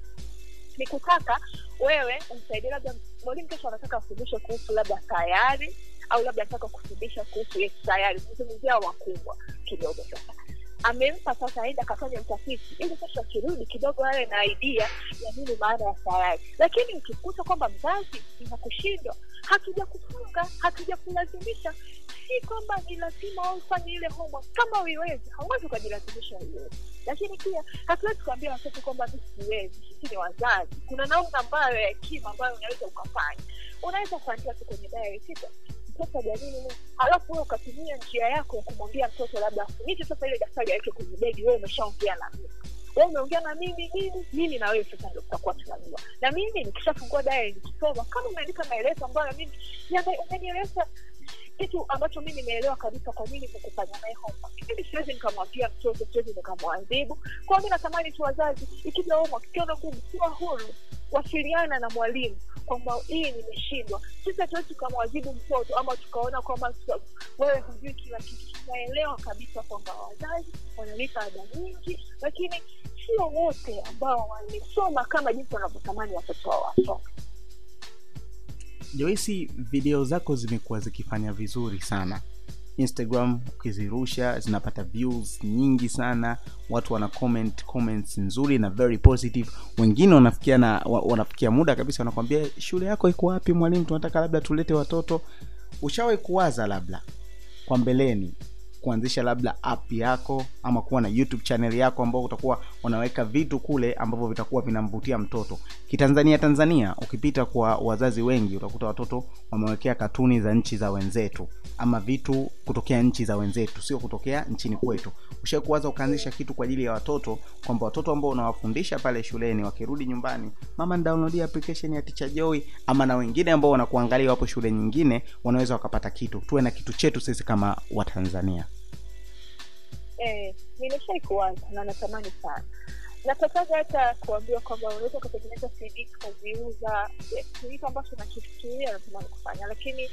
ni kutaka wewe umsaidie labda mwalimu kesho anataka afundishe kuhusu labda sayari au labda anataka kufundisha kuhusu sayari kuzungumzia wakubwa kidogo sasa amempa sasa aenda akafanya utafiti ili sasa akirudi kidogo awe na idea ya nini maana ya sayari lakini ukikuta kwamba mzazi inakushindwa hatuja kufunga hatuja kulazimisha si kwamba ni lazima ufanye ile homework kama uiwezi hauwezi ukajilazimisha uiwezi lakini pia hatuwezi kuambia watoto kwamba mi siwezi sisi ni wazazi. Kuna namna ambayo ya hekima ambayo unaweza ukafanya. Unaweza kuandika tu kwenye diary mtoto hajanini nini? Halafu wewe ukatumia njia yako kumwambia mtoto labda afunike sasa ile daftari aweke kwenye begi wewe umeshaongea na mimi. Wewe umeongea na mimi mimi mimi na wewe sasa ndio tutakuwa tunajua. Na mimi nikishafungua daya nikisoma kama umeandika maelezo ambayo mimi umenieleza kitu ambacho mi nimeelewa kabisa kwa nini kukufanya naye homework. Mimi siwezi nikamwambia mtoto siwezi nikamwadhibu. Kwao mi natamani tu wazazi ikija homework ikiona ngumu kuwa huru wasiliana na mwalimu kwamba hii nimeshindwa. Sisi hatuwezi tukamwadhibu mtoto ama tukaona kwamba wewe hujui kila kitu. Tunaelewa kabisa kwamba wazazi wanalipa ada nyingi lakini sio wote ambao wamesoma kama jinsi wanavyotamani watoto wao wasome joisi video zako zimekuwa zikifanya vizuri sana. Instagram ukizirusha zinapata views nyingi sana. Watu wana comment comments nzuri na very positive. Wengine wanafikia na wanafikia muda kabisa wanakwambia shule yako iko wapi mwalimu? Tunataka labda tulete watoto. Ushawahi kuwaza labda kwa mbeleni kuanzisha labda app yako ama kuwa na youtube channel yako ambao utakuwa unaweka vitu kule ambavyo vitakuwa vinamvutia mtoto. Kitanzania tanzania ukipita kwa wazazi wengi utakuta watoto wamewekea katuni za nchi za wenzetu ama vitu kutokea nchi za wenzetu sio kutokea nchini kwetu. Ushakuwaza ukaanzisha kitu kwa ajili ya watoto? Kwamba watoto ambao unawafundisha pale shuleni wakirudi nyumbani mama application ya teacher joy ama na wengine ambao wanakuangalia wapo shule nyingine wanaweza wakapata kitu. Tuwe na kitu chetu sisi kama watanzania. Eh, kuanza na natamani sana natakaga hata kuambiwa kwamba unaweza ukatengeneza cd ukaziuza. Yes, kitu ambacho nakifikiria natamani kufanya. Lakini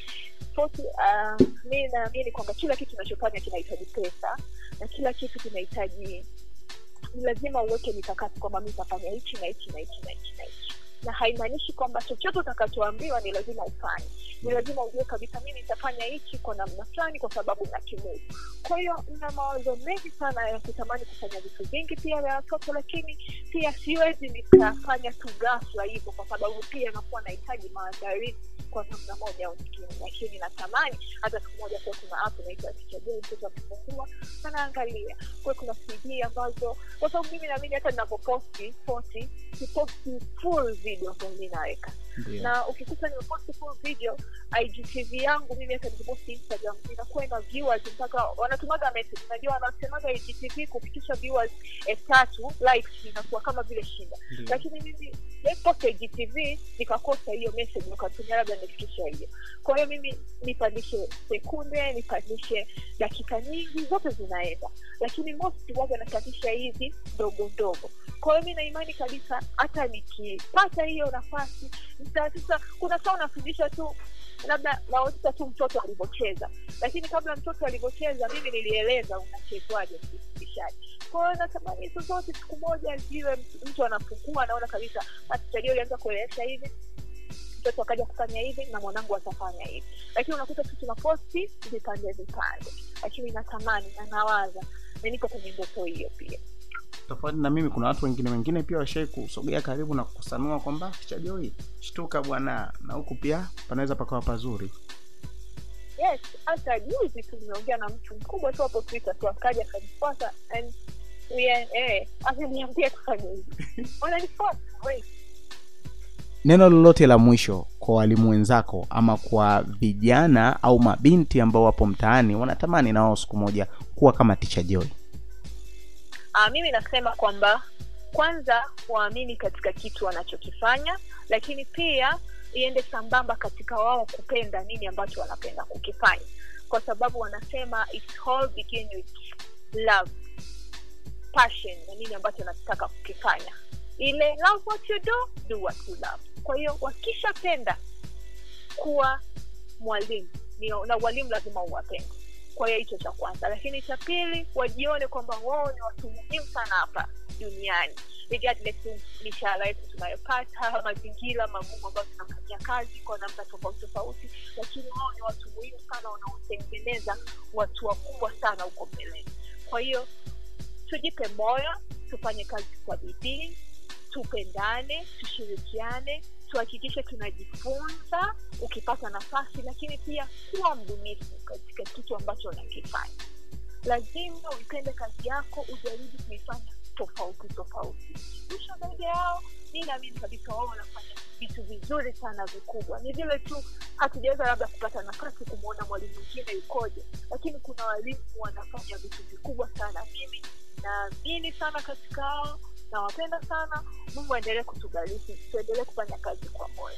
tofauti uh, mi naamini kwamba kila kitu unachofanya kinahitaji pesa na kila kitu kinahitaji ni lazima uweke mikakati kwamba mi tafanya hichi na hichi na hichi na hichi na hichi na haimaanishi kwamba chochote utakachoambiwa ni lazima ufanye. Ni lazima ujue kabisa mi nitafanya hichi kwa namna fulani kwa sababu na kimudu kwa hiyo na mawazo mengi sana ya kutamani kufanya vitu vingi pia vya watoto lakini pia siwezi nikafanya tu gafla hivyo kwa sababu pia nakuwa nahitaji maandalizi kwa namna moja au nyingine lakini natamani hata siku moja kuwa kuna app inaitwa Teacher mtoto akifungua anaangalia. Kuwe kuna cd ambazo kwa sababu mimi naamini hata ninapoposti posti siposti full video ambayo mi naweka. Na ukikuta nimeposti full video igtv yangu mimi hata nikiposti instagram inakuwa ina viewers mpaka wanatumaga message. Unajua wanasemaga igtv kufikisha viewers elfu tatu likes inakuwa kama vile shida. Ndio. lakini mimi post igtv nikakosa hiyo message nikatumia labda nifikisha hiyo. Kwa hiyo mimi nipandishe sekunde nipandishe dakika nyingi zote zinaenda. Lakini most waga napandisha hizi ndogo ndogo. Kwa hiyo mi naimani kabisa hata nikipata hiyo nafasi nita- sasa kuna saa unafundisha tu labda naonyesha tu mtoto alivyocheza. Lakini kabla mtoto alivyocheza mimi nilieleza unachezwaje mfundishaji kwa natamani hizo zote siku moja ziwe mtu- anafungua anaona kabisa atitajia ulianza kuelewesha hivi mtoto akaja kufanya hivi na mwanangu atafanya hivi. Lakini unakuta tu tunaposti vipande vipande. Lakini natamani na nawaza na niko kwenye ndoto hiyo pia tofauti na mimi kuna watu wengine wengine pia washai kusogea karibu na kukusanua kwamba chajoi shtuka bwana. Na huku pia panaweza pakawa pazuri. Yes hata juzi tu nimeongea na mtu mkubwa tu hapo twitter tu akaja akanifuata and we eh, ameniambia kufanya hivi. Wananifuata neno lolote la mwisho kwa walimu wenzako ama kwa vijana au mabinti ambao wapo mtaani wanatamani na wao siku moja kuwa kama ticha joy Ah, mimi nasema kwamba kwanza waamini katika kitu wanachokifanya lakini pia iende sambamba katika wao kupenda nini ambacho wanapenda kukifanya. Kwa sababu wanasema it all begin with love passion na nini ambacho nataka kukifanya. Ile love what you do do what you love. Kwa hiyo wakishapenda kuwa mwalimu na walimu lazima uwapende kwa hiyo hicho cha kwanza. Lakini cha pili wajione kwamba wao ni watu muhimu sana hapa duniani. Regardless mishahara yetu tunayopata mazingira magumu ambayo tunafanyia kazi kwa namna tofauti tofauti lakini wao ni watu muhimu sana wanaotengeneza watu wakubwa sana huko mbeleni kwa hiyo tujipe moyo tufanye kazi kwa bidii tupendane tushirikiane tuhakikishe tunajifunza ukipata nafasi lakini pia kuwa mbunifu katika kitu ambacho unakifanya. Lazima uipende kazi yako ujaribu kuifanya tofauti tofauti. Mwisho zaidi yao mi naamini kabisa wao wanafanya vitu vizuri sana vikubwa. Ni vile tu hatujaweza labda kupata nafasi kumwona mwalimu mwingine yukoje lakini kuna walimu wanafanya vitu vikubwa sana. Mimi naamini sana katika hao nawapenda sana. Mungu aendelee kutubariki. Tuendelee kufanya kazi kwa moyo.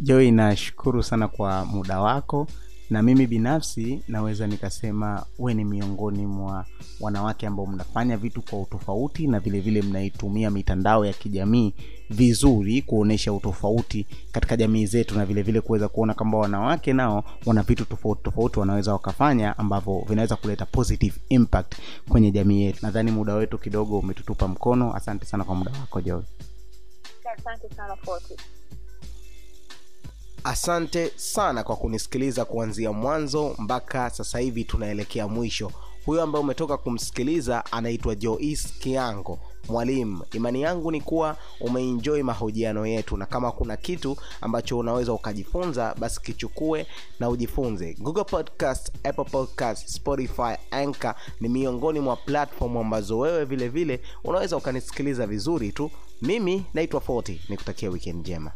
Joi nashukuru sana kwa muda wako. Na mimi binafsi naweza nikasema we ni miongoni mwa wanawake ambao mnafanya vitu kwa utofauti na vilevile vile mnaitumia mitandao ya kijamii vizuri kuonyesha utofauti katika jamii zetu na vile vile kuweza kuona kwamba wanawake nao wana vitu tofauti tofauti wanaweza wakafanya ambavyo vinaweza kuleta positive impact kwenye jamii yetu. Nadhani muda wetu kidogo umetutupa mkono. Asante sana kwa muda wako joy. Asante sana Fortis. asante sana kwa kunisikiliza kuanzia mwanzo mpaka sasa hivi tunaelekea mwisho. Huyo ambaye umetoka kumsikiliza anaitwa jois kiango mwalimu imani yangu ni kuwa umeenjoy mahojiano yetu na kama kuna kitu ambacho unaweza ukajifunza basi kichukue na ujifunze. Google podcast apple podcast spotify anchor ni miongoni mwa platform ambazo wewe vile vile unaweza ukanisikiliza vizuri tu. Mimi naitwa 40 nikutakia weekend njema